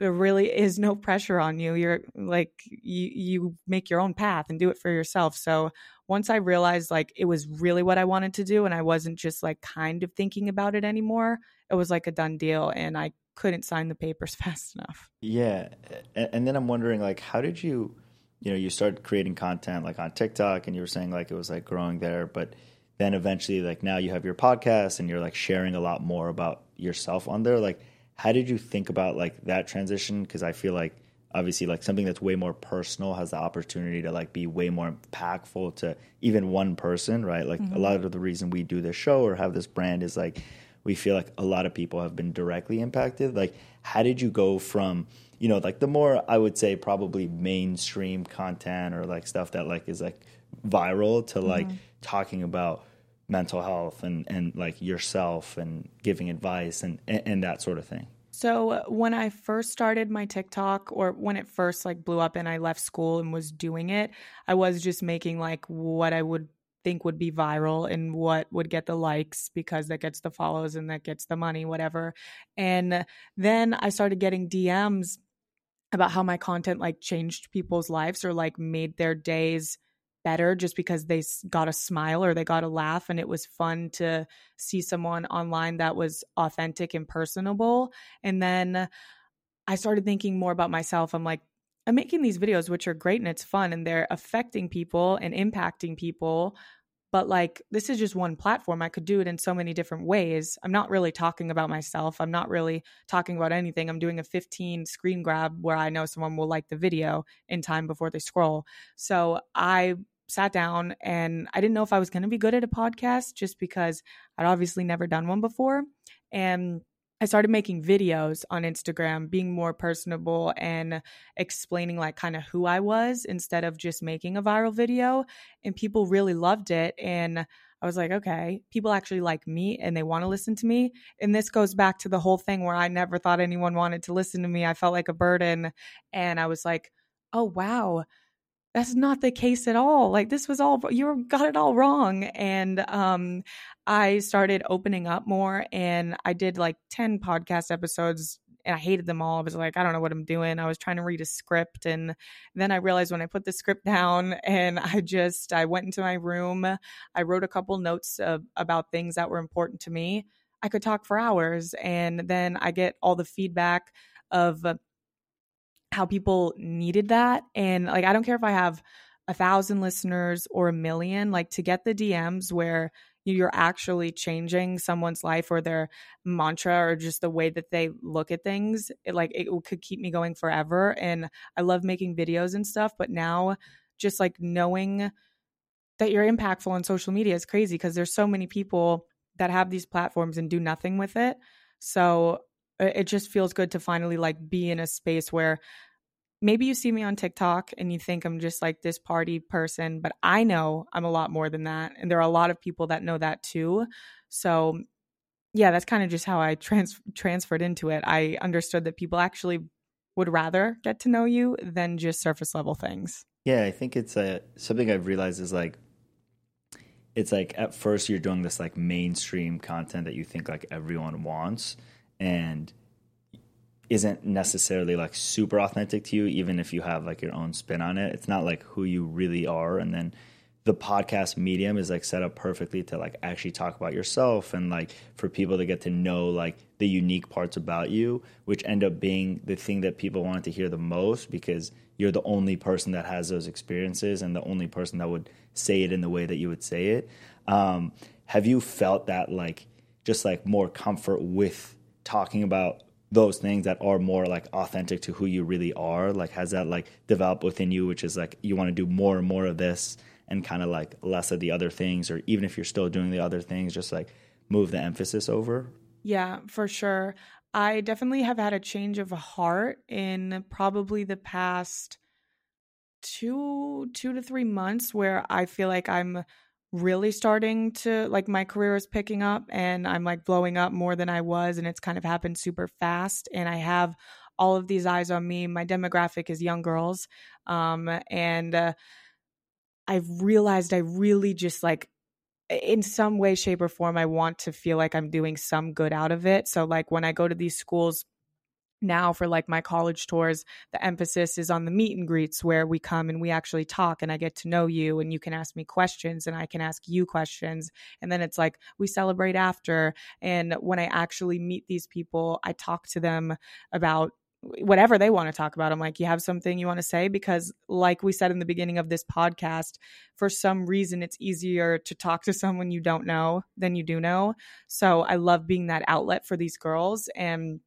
there really is no pressure on you. You're like you you make your own path and do it for yourself. So once i realized like it was really what i wanted to do and i wasn't just like kind of thinking about it anymore it was like a done deal and i couldn't sign the papers fast enough. Yeah and then i'm wondering like how did you you know you started creating content like on tiktok and you were saying like it was like growing there but then eventually like now you have your podcast and you're like sharing a lot more about yourself on there. Like how did you think about like that transition? Because I feel like obviously like something that's way more personal has the opportunity to like be way more impactful to even one person, right? Like mm-hmm. a lot of the reason we do this show or have this brand is like we feel like a lot of people have been directly impacted. Like how did you go from you know like the more I would say probably mainstream content or like stuff that like is like viral to like mm-hmm. talking about mental health and and like yourself and giving advice and and that sort of thing? So uh, when i first started my tiktok or when it first like blew up and i left school and was doing it i was just making like what i would think would be viral and what would get the likes because that gets the follows and that gets the money whatever. And then i started getting dms about how my content like changed people's lives or like made their days better just because they got a smile or they got a laugh and it was fun to see someone online that was authentic and personable. And then i started thinking more about myself. I'm like i'm making these videos which are great and it's fun and they're affecting people and impacting people but like this is just one platform. I could do it in so many different ways. I'm not really talking about myself. I'm not really talking about anything. I'm doing a 15 screen grab where i know someone will like the video in time before they scroll. So i sat down and i didn't know if i was going to be good at a podcast just because i'd obviously never done one before. And I started making videos on Instagram, being more personable and explaining like kind of who I was instead of just making a viral video. And people really loved it. And I was like, okay, people actually like me and they want to listen to me. And this goes back to the whole thing where I never thought anyone wanted to listen to me. I felt like a burden. And I was like, oh, wow that's not the case at all like this was all you got it all wrong and um i started opening up more and i did like 10 podcast episodes and I hated them all. I was like, I don't know what I'm doing. I was trying to read a script. And then I realized when I put the script down and I just, I went into my room, I wrote a couple notes of, about things that were important to me. I could talk for hours. And then I get all the feedback of how people needed that. And like, I don't care if I have a thousand listeners or a million, like to get the DMs where you're actually changing someone's life or their mantra or just the way that they look at things it like it could keep me going forever and i love making videos and stuff but now just like knowing that you're impactful on social media is crazy because there's so many people that have these platforms and do nothing with it so it just feels good to finally like be in a space where maybe you see me on TikTok and you think I'm just like this party person, but I know I'm a lot more than that. And there are a lot of people that know that too. So, yeah, that's kind of just how I trans- transferred into it. I understood that people actually would rather get to know you than just surface level things. Yeah, I think it's a something I've realized is like it's like at first you're doing this like mainstream content that you think like everyone wants and isn't necessarily like super authentic to you even if you have like your own spin on it. It's not like who you really are. And then the podcast medium is like set up perfectly to like actually talk about yourself and like for people to get to know like the unique parts about you which end up being the thing that people wanted to hear the most because you're the only person that has those experiences and the only person that would say it in the way that you would say it. Um, have you felt that like just like more comfort with talking about those things that are more like authentic to who you really are? Like has that like developed within you which is like you want to do more and more of this and kind of like less of the other things or even if you're still doing the other things just like move the emphasis over? Yeah for sure. I definitely have had a change of heart in probably the past two two to three months where i feel like i'm really starting to like my career is picking up and I'm like blowing up more than I was and it's kind of happened super fast and I have all of these eyes on me. My demographic is young girls. Um and uh, I've realized I really just like in some way shape or form I want to feel like I'm doing some good out of it. So like when I go to these schools now for like my college tours the emphasis is on the meet and greets where we come and we actually talk and i get to know you and you can ask me questions and i can ask you questions and then it's like we celebrate after and when i actually meet these people i talk to them about whatever they want to talk about. I'm like, you have something you want to say? Because, like we said in the beginning of this podcast, for some reason it's easier to talk to someone you don't know than you do know. So I love being that outlet for these girls. And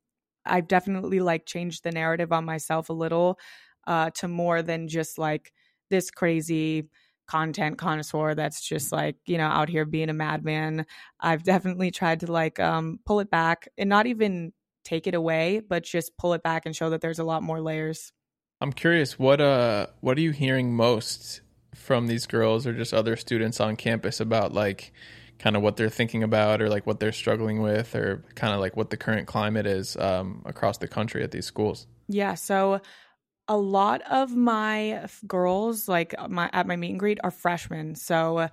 I've definitely like changed the narrative on myself a little uh, to more than just like this crazy content connoisseur that's just like you know out here being a madman. I've definitely tried to like um pull it back and not even take it away but just pull it back and show that there's a lot more layers. I'm curious what uh what are you hearing most from these girls or just other students on campus about like kind of what they're thinking about or like what they're struggling with or kind of like what the current climate is um, across the country at these schools yeah so a lot of my girls like my at my meet and greet are freshmen so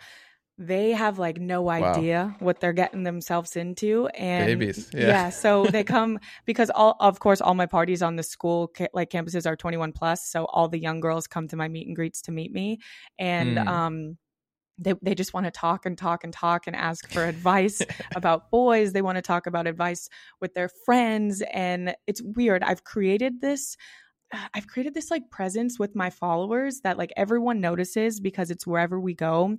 they have like no idea what they're getting themselves into and Babies, yeah. so they come because all of course all my parties on the school ca- like campuses are 21 plus so all the young girls come to my meet and greets to meet me and Mm. um they, they just want to talk and talk and talk and ask for advice about boys. They want to talk about advice with their friends. And it's weird. I've created this I've created this like presence with my followers that like everyone notices because it's wherever we go.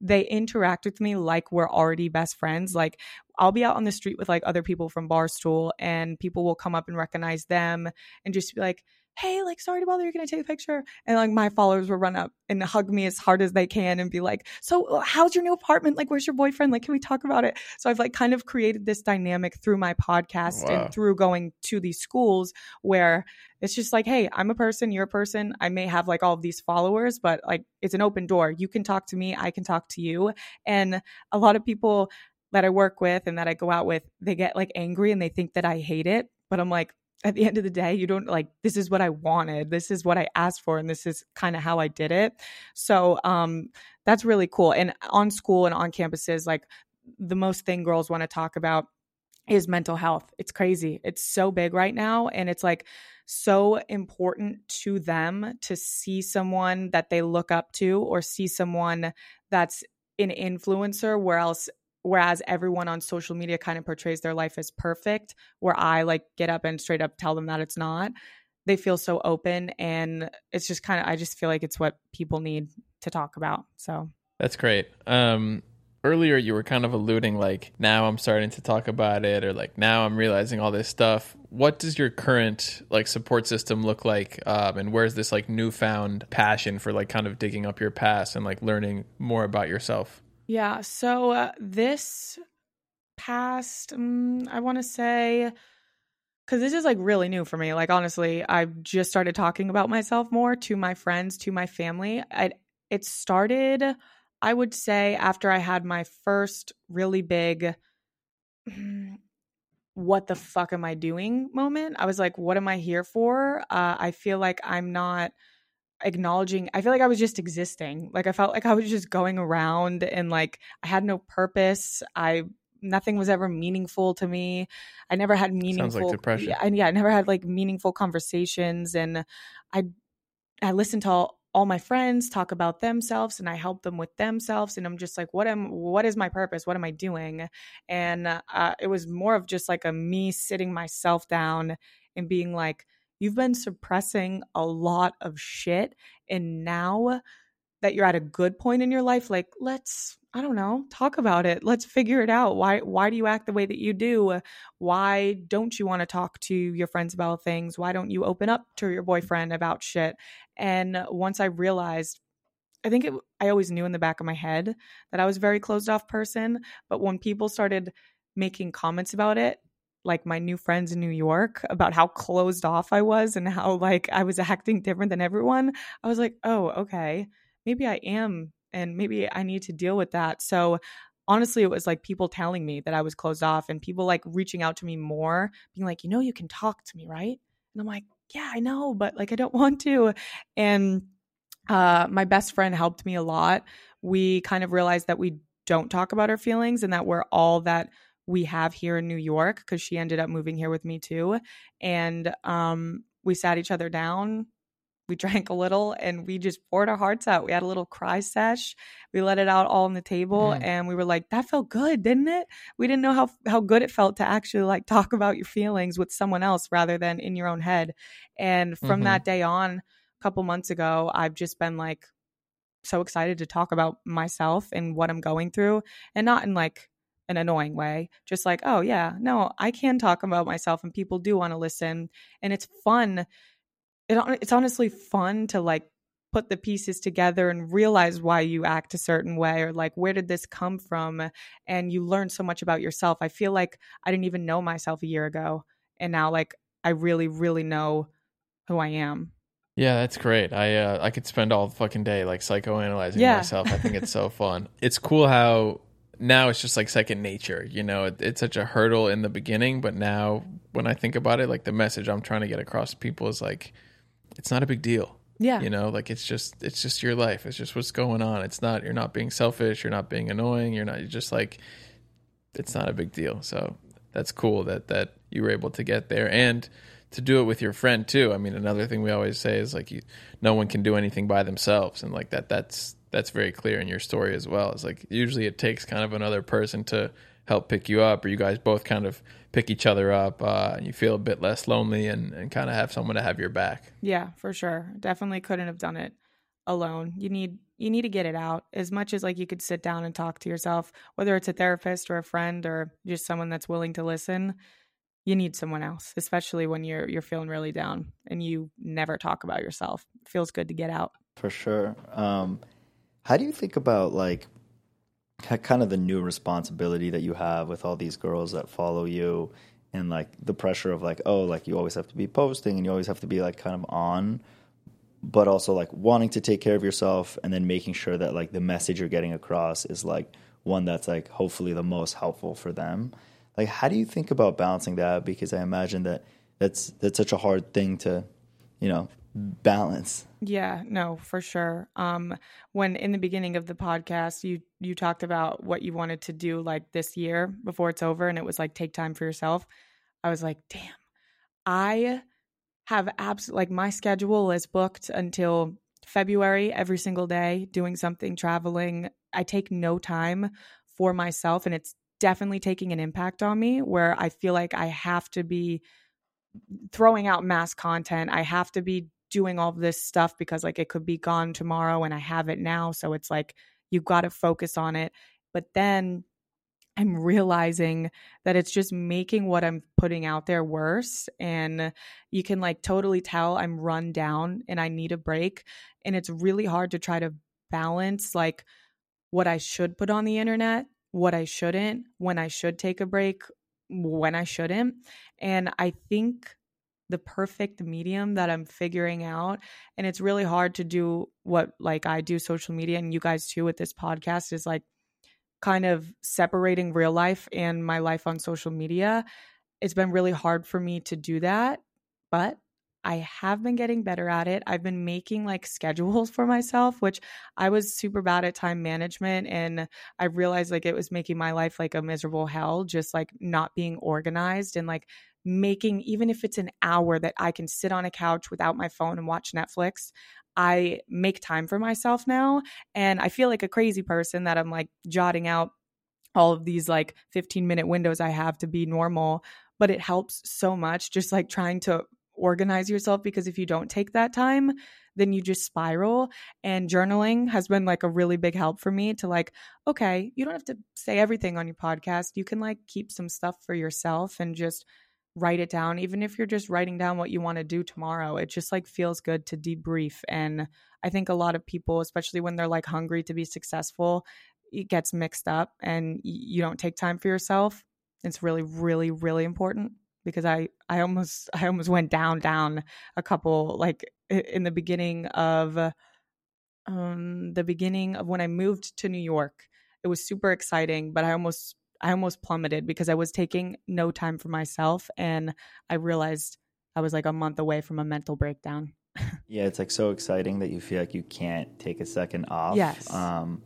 They interact with me like we're already best friends. Like I'll be out on the street with like other people from Barstool and people will come up and recognize them and just be like, Hey, like sorry to bother you. Can I take a picture? And like my followers will run up and hug me as hard as they can and be like, So uh, how's your new apartment? Like, where's your boyfriend? Like, can we talk about it? So I've like kind of created this dynamic through my podcast Wow. and through going to these schools where it's just like, hey, I'm a person, you're a person. I may have like all of these followers, but like it's an open door. You can talk to me, I can talk to you. And a lot of people that I work with and that I go out with, they get like angry and they think that I hate it. But I'm like, at the end of the day, you don't like this is what I wanted. This is what I asked for and this is kind of how I did it. So um that's really cool. And on school and on campuses, like the most thing girls want to talk about is mental health. It's crazy. It's so big right now and it's like so important to them to see someone that they look up to or see someone that's an influencer where else whereas everyone on social media kind of portrays their life as perfect where I like get up and straight up tell them that it's not. They feel so open and it's just kind of I just feel like it's what people need to talk about. So That's great. Um, earlier you were kind of alluding like now I'm starting to talk about it, or like now I'm realizing all this stuff. What does your current like support system look like, um, and where's this like newfound passion for like kind of digging up your past and like learning more about yourself? Yeah. So uh, this past, um, I want to say, because this is like really new for me. Like honestly, I've just started talking about myself more to my friends, to my family. I, it started, I would say, after I had my first really big. What the fuck am I doing moment? I was like, what am I here for? Uh, I feel like I'm not acknowledging i feel like i was just existing. Like i felt like i was just going around and like i had no purpose. I nothing was ever meaningful to me. I never had meaningful depression. yeah, and yeah i never had like meaningful conversations. And i i listened to all, all my friends talk about themselves and i help them with themselves. And i'm just like what am what is my purpose? What am i doing? And uh, it was more of just like a me sitting myself down and being like you've been suppressing a lot of shit and now that you're at a good point in your life like let's i don't know talk about it. Let's figure it out. Why why do you act the way that you do? Why don't you want to talk to your friends about things? Why don't you open up to your boyfriend about shit? And once i realized i think it, i always knew in the back of my head that i was a very closed off person but when people started making comments about it like my new friends in New York about how closed off I was and how like I was acting different than everyone, I was like, oh, okay, maybe I am. And maybe I need to deal with that. So honestly, it was like people telling me that I was closed off and people like reaching out to me more, being like, you know, you can talk to me, right? And I'm like, yeah, I know, but like I don't want to. And uh, my best friend helped me a lot. We kind of realized that we don't talk about our feelings and that we're all that we have here in New York because she ended up moving here with me too. And um, we sat each other down, we drank a little, and we just poured our hearts out. We had a little cry sesh. We let it out all on the table, Mhm. and we were like, "That felt good, didn't it?" We didn't know how how good it felt to actually like talk about your feelings with someone else rather than in your own head. And from Mhm. that day on, a couple months ago, I've just been like so excited to talk about myself and what I'm going through, and not in like an annoying way. Just like, oh yeah, no, I can talk about myself, and people do want to listen, and it's fun. It, it's honestly fun to like put the pieces together and realize why you act a certain way or like where did this come from and you learn so much about yourself i feel like i didn't even know myself a year ago and now like i really really know who i am Yeah, that's great. I uh, I could spend all fucking day like psychoanalyzing Yeah. myself. I think it's so fun. It's cool how now it's just like second nature. You know, it, it's such a hurdle in the beginning, but now when I think about it, like the message I'm trying to get across to people is like, it's not a big deal. Yeah. You know, like it's just it's just your life. It's just what's going on. It's not you're not being selfish, you're not being annoying, you're not you're just like it's not a big deal. So that's cool that that you were able to get there and to do it with your friend too. I mean, another thing we always say is like you no one can do anything by themselves and like that that's that's very clear in your story as well. It's like usually it takes kind of another person to help pick you up or you guys both kind of pick each other up uh, and you feel a bit less lonely and, and kind of have someone to have your back Yeah, for sure. Definitely couldn't have done it alone. You need you need to get it out as much as like you could sit down and talk to yourself, whether it's a therapist or a friend or just someone that's willing to listen. You need someone else, especially when you're you're feeling really down and you never talk about yourself. It feels good to get out. For sure. Um, how do you think about like kind of the new responsibility that you have with all these girls that follow you and like the pressure of like oh like you always have to be posting and you always have to be like kind of on but also like wanting to take care of yourself and then making sure that like the message you're getting across is like one that's like hopefully the most helpful for them? Like how do you think about balancing that? Because i imagine that that's that's such a hard thing to you know balance Yeah, no, for sure. Um when in the beginning of the podcast you you talked about what you wanted to do like this year before it's over and it was like take time for yourself. I was like, "Damn. I have abs like my schedule is booked until February every single day doing something traveling. I take no time for myself and it's definitely taking an impact on me where I feel like I have to be throwing out mass content. I have to be doing all this stuff because like it could be gone tomorrow and I have it now. So it's like you've got to focus on it. But then I'm realizing that it's just making what I'm putting out there worse. And you can like totally tell I'm run down and I need a break. And it's really hard to try to balance like what I should put on the internet, what I shouldn't, when I should take a break, when I shouldn't. And I think the perfect medium that I'm figuring out. And it's really hard to do what like I do social media and you guys too with this podcast is like kind of separating real life and my life on social media. It's been really hard for me to do that, but I have been getting better at it. I've been making like schedules for myself, which I was super bad at time management. And I realized like it was making my life like a miserable hell, just like not being organized and like making, even if it's an hour that I can sit on a couch without my phone and watch Netflix. I make time for myself now. And I feel like a crazy person that I'm like jotting out all of these like 15 minute windows I have to be normal. But it helps so much just like trying to organize yourself because if you don't take that time, then you just spiral. And journaling has been like a really big help for me to like, okay, you don't have to say everything on your podcast. You can like keep some stuff for yourself and just write it down. Even if you're just writing down what you want to do tomorrow, it just like feels good to debrief. And I think a lot of people, especially when they're like hungry to be successful, it gets mixed up and you don't take time for yourself. It's really, really, really important because I I almost I almost went down down a couple like in the beginning of um the beginning of when I moved to New York. It was super exciting, but I almost I almost plummeted because I was taking no time for myself and I realized I was like a month away from a mental breakdown. yeah, it's like so exciting that you feel like you can't take a second off. Yes. Um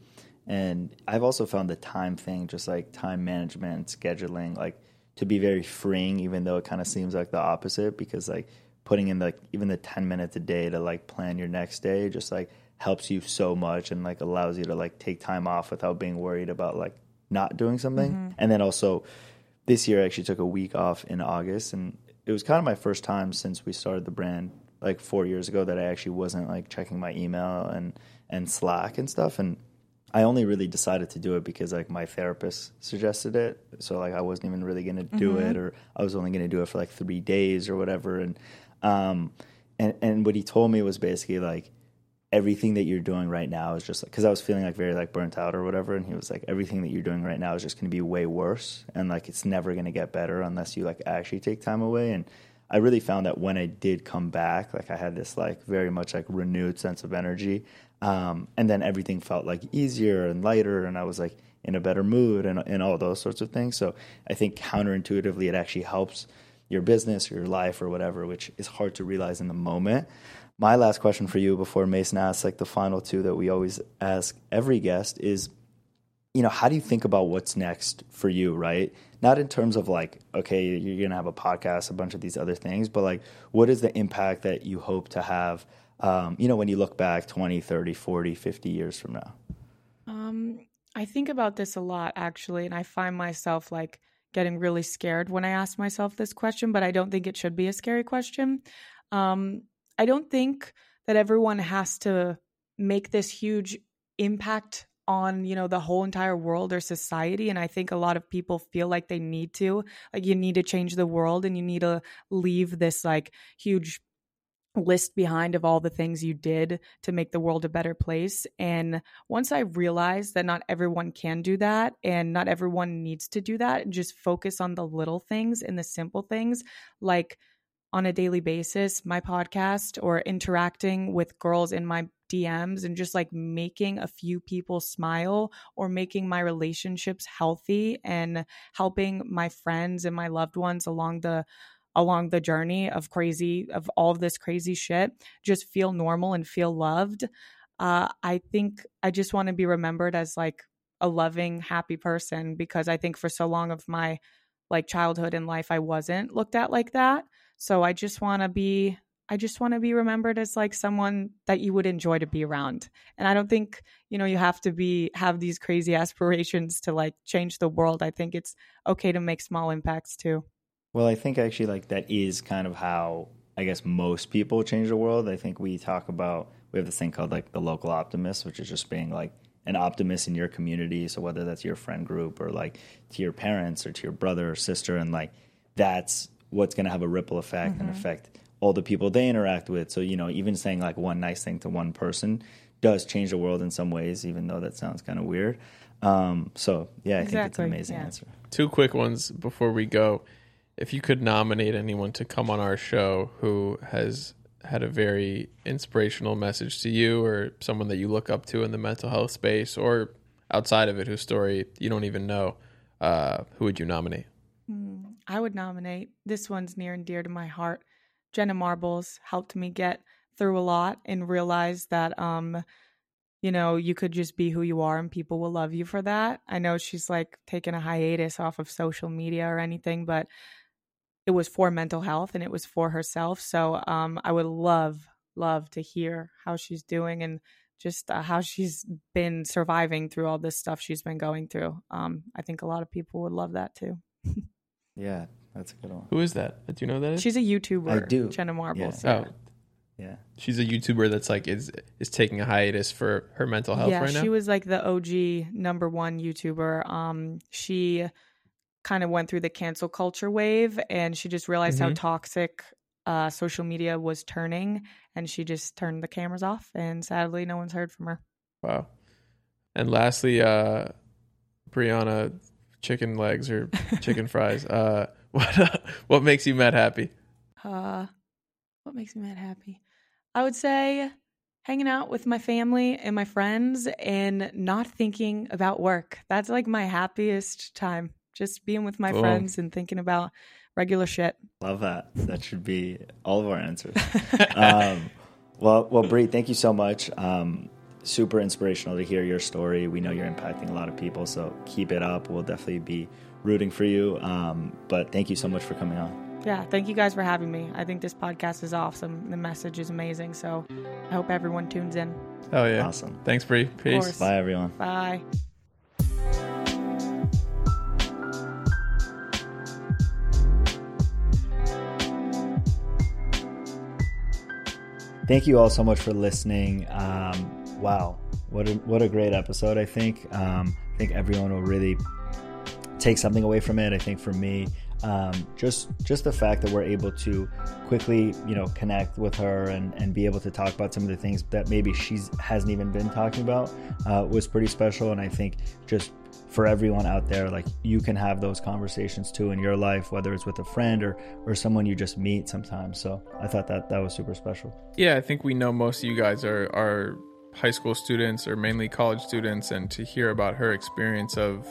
and I've also found the time thing, just like time management, scheduling, like to be very freeing, even though it kind of seems like the opposite, because like putting in like even the 10 minutes a day to like plan your next day just like helps you so much and like allows you to like take time off without being worried about like not doing something. Mm-hmm. And then also this year I actually took a week off in August and it was kind of my first time since we started the brand like 4 years ago that I actually wasn't like checking my email and and Slack and stuff and I only really decided to do it because like my therapist suggested it. So like I wasn't even really going to do Mm-hmm. it or I was only going to do it for like 3 days or whatever and um and and what he told me was basically like everything that you're doing right now is just like because I was feeling like very like burnt out or whatever, and he was like everything that you're doing right now is just going to be way worse, and like it's never going to get better unless you like actually take time away. And I really found that when I did come back, like I had this like very much like renewed sense of energy, um, and then everything felt like easier and lighter, and I was like in a better mood and and all those sorts of things. So I think counterintuitively, it actually helps your business or your life or whatever, which is hard to realize in the moment. My last question for you before Mason asks like the final two that we always ask every guest is you know, how do you think about what's next for you, right? Not in terms of like, okay, you're going to have a podcast, a bunch of these other things, but like, what is the impact that you hope to have, um, you know, when you look back 20, 30, 40, 50 years from now? Um, I think about this a lot actually, and I find myself like getting really scared when I ask myself this question, but I don't think it should be a scary question. Um, I don't think that everyone has to make this huge impact on you know the whole entire world or society and i think a lot of people feel like they need to. Like you need to change the world and you need to leave this like huge list behind of all the things you did to make the world a better place and once i realized that not everyone can do that and not everyone needs to do that and just focus on the little things and the simple things like on a daily basis my podcast or interacting with girls in my DMs and just like making a few people smile or making my relationships healthy and helping my friends and my loved ones along the along the journey of crazy of all of this crazy shit just feel normal and feel loved. Uh, i think i just want to be remembered as like a loving happy person because i think for so long of my like childhood and life i wasn't looked at like that so i just want to be I just want to be remembered as like someone that you would enjoy to be around. And I don't think, you know, you have to be have these crazy aspirations to like change the world. I think it's okay to make small impacts too. Well, I think actually like that is kind of how I guess most people change the world. I think we talk about we have this thing called like the local optimist, which is just being like an optimist in your community. So whether that's your friend group or like to your parents or to your brother or sister and like that's what's going to have a ripple effect mm-hmm. and affect all the people they interact with. So, you know, even saying like one nice thing to one person does change the world in some ways, even though that sounds kind of weird. Um, so, yeah, I exactly. think it's an amazing yeah. answer. Two quick ones before we go. If you could nominate anyone to come on our show who has had a very inspirational message to you or someone that you look up to in the mental health space or outside of it whose story you don't even know, uh, who would you nominate? I would nominate. This one's near and dear to my heart. Jenna Marbles helped me get through a lot and realize that um you know you could just be who you are and people will love you for that. I know she's like taking a hiatus off of social media or anything, but it was for mental health and it was for herself. So um I would love love to hear how she's doing and just uh, how she's been surviving through all this stuff she's been going through. Um I think a lot of people would love that too. yeah, that's a good one. Who is that? Do you know that is? She's a YouTuber. I do. Jenna Marbles. Yeah. Oh, Yeah. she's a YouTuber that's like is is taking a hiatus for her mental health yeah, right now. she was like the OG number one YouTuber. Um, she kind of went through the cancel culture wave, and she just realized how Mhm. toxic uh, social media was turning, and she just turned the cameras off. And sadly, no one's heard from her. Wow. And lastly, uh, Brianna, chicken legs or chicken fries. Uh, what what makes you mad happy? Uh, what makes me mad happy? I would say hanging out with my family and my friends and not thinking about work. That's like my happiest time. Just being with my Cool. friends and thinking about regular shit. Love that. That should be all of our answers. um, well, well, Bri, thank you so much. Um, super inspirational to hear your story. We know you're impacting a lot of people, so keep it up. We'll definitely be rooting for you. Um, but thank you so much for coming on. Yeah, thank you guys for having me. I think this podcast is awesome. The message is amazing. So I hope everyone tunes in. Oh yeah. Awesome. Thanks, Bri. Peace. Bye, everyone. Bye. Thank you all so much for listening. Um, wow, what a, what a great episode! I think um, I think everyone will really take something away from it. I think for me, um, just just the fact that we're able to quickly, you know, connect with her and, and be able to talk about some of the things that maybe she's hasn't even been talking about uh, was pretty special. And I think just for everyone out there, like you can have those conversations too in your life, whether it's with a friend or or someone you just meet sometimes. So I thought that that was super special. Yeah, I think we know most of you guys are are high school students or mainly college students, and to hear about her experience of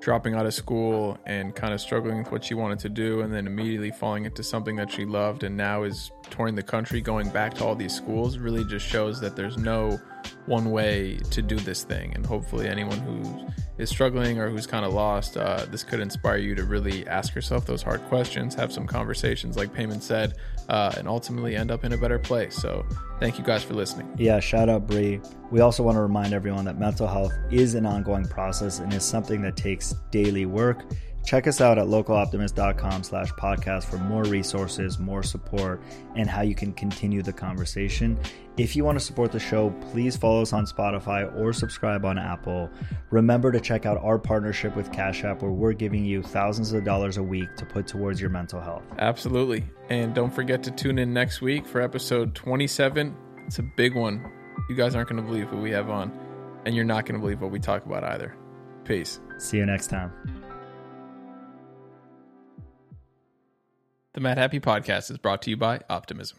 dropping out of school and kind of struggling with what she wanted to do and then immediately falling into something that she loved and now is touring the country going back to all these schools really just shows that there's no one way to do this thing and hopefully anyone who is struggling or who's kind of lost uh, this could inspire you to really ask yourself those hard questions have some conversations like Peiman said uh, and ultimately end up in a better place so thank you guys for listening Yeah, shout out Bri. We also want to remind everyone that mental health is an ongoing process and is something that takes daily work. Check us out at localoptimist.com slash podcast for more resources, more support, and how you can continue the conversation. If you want to support the show, please follow us on Spotify or subscribe on Apple. Remember to check out our partnership with Cash App, where we're giving you thousands of dollars a week to put towards your mental health. Absolutely. And don't forget to tune in next week for episode 27. It's a big one. You guys aren't going to believe who we have on, and you're not going to believe what we talk about either. Peace. See you next time. The Madhappy Podcast is brought to you by Optimism.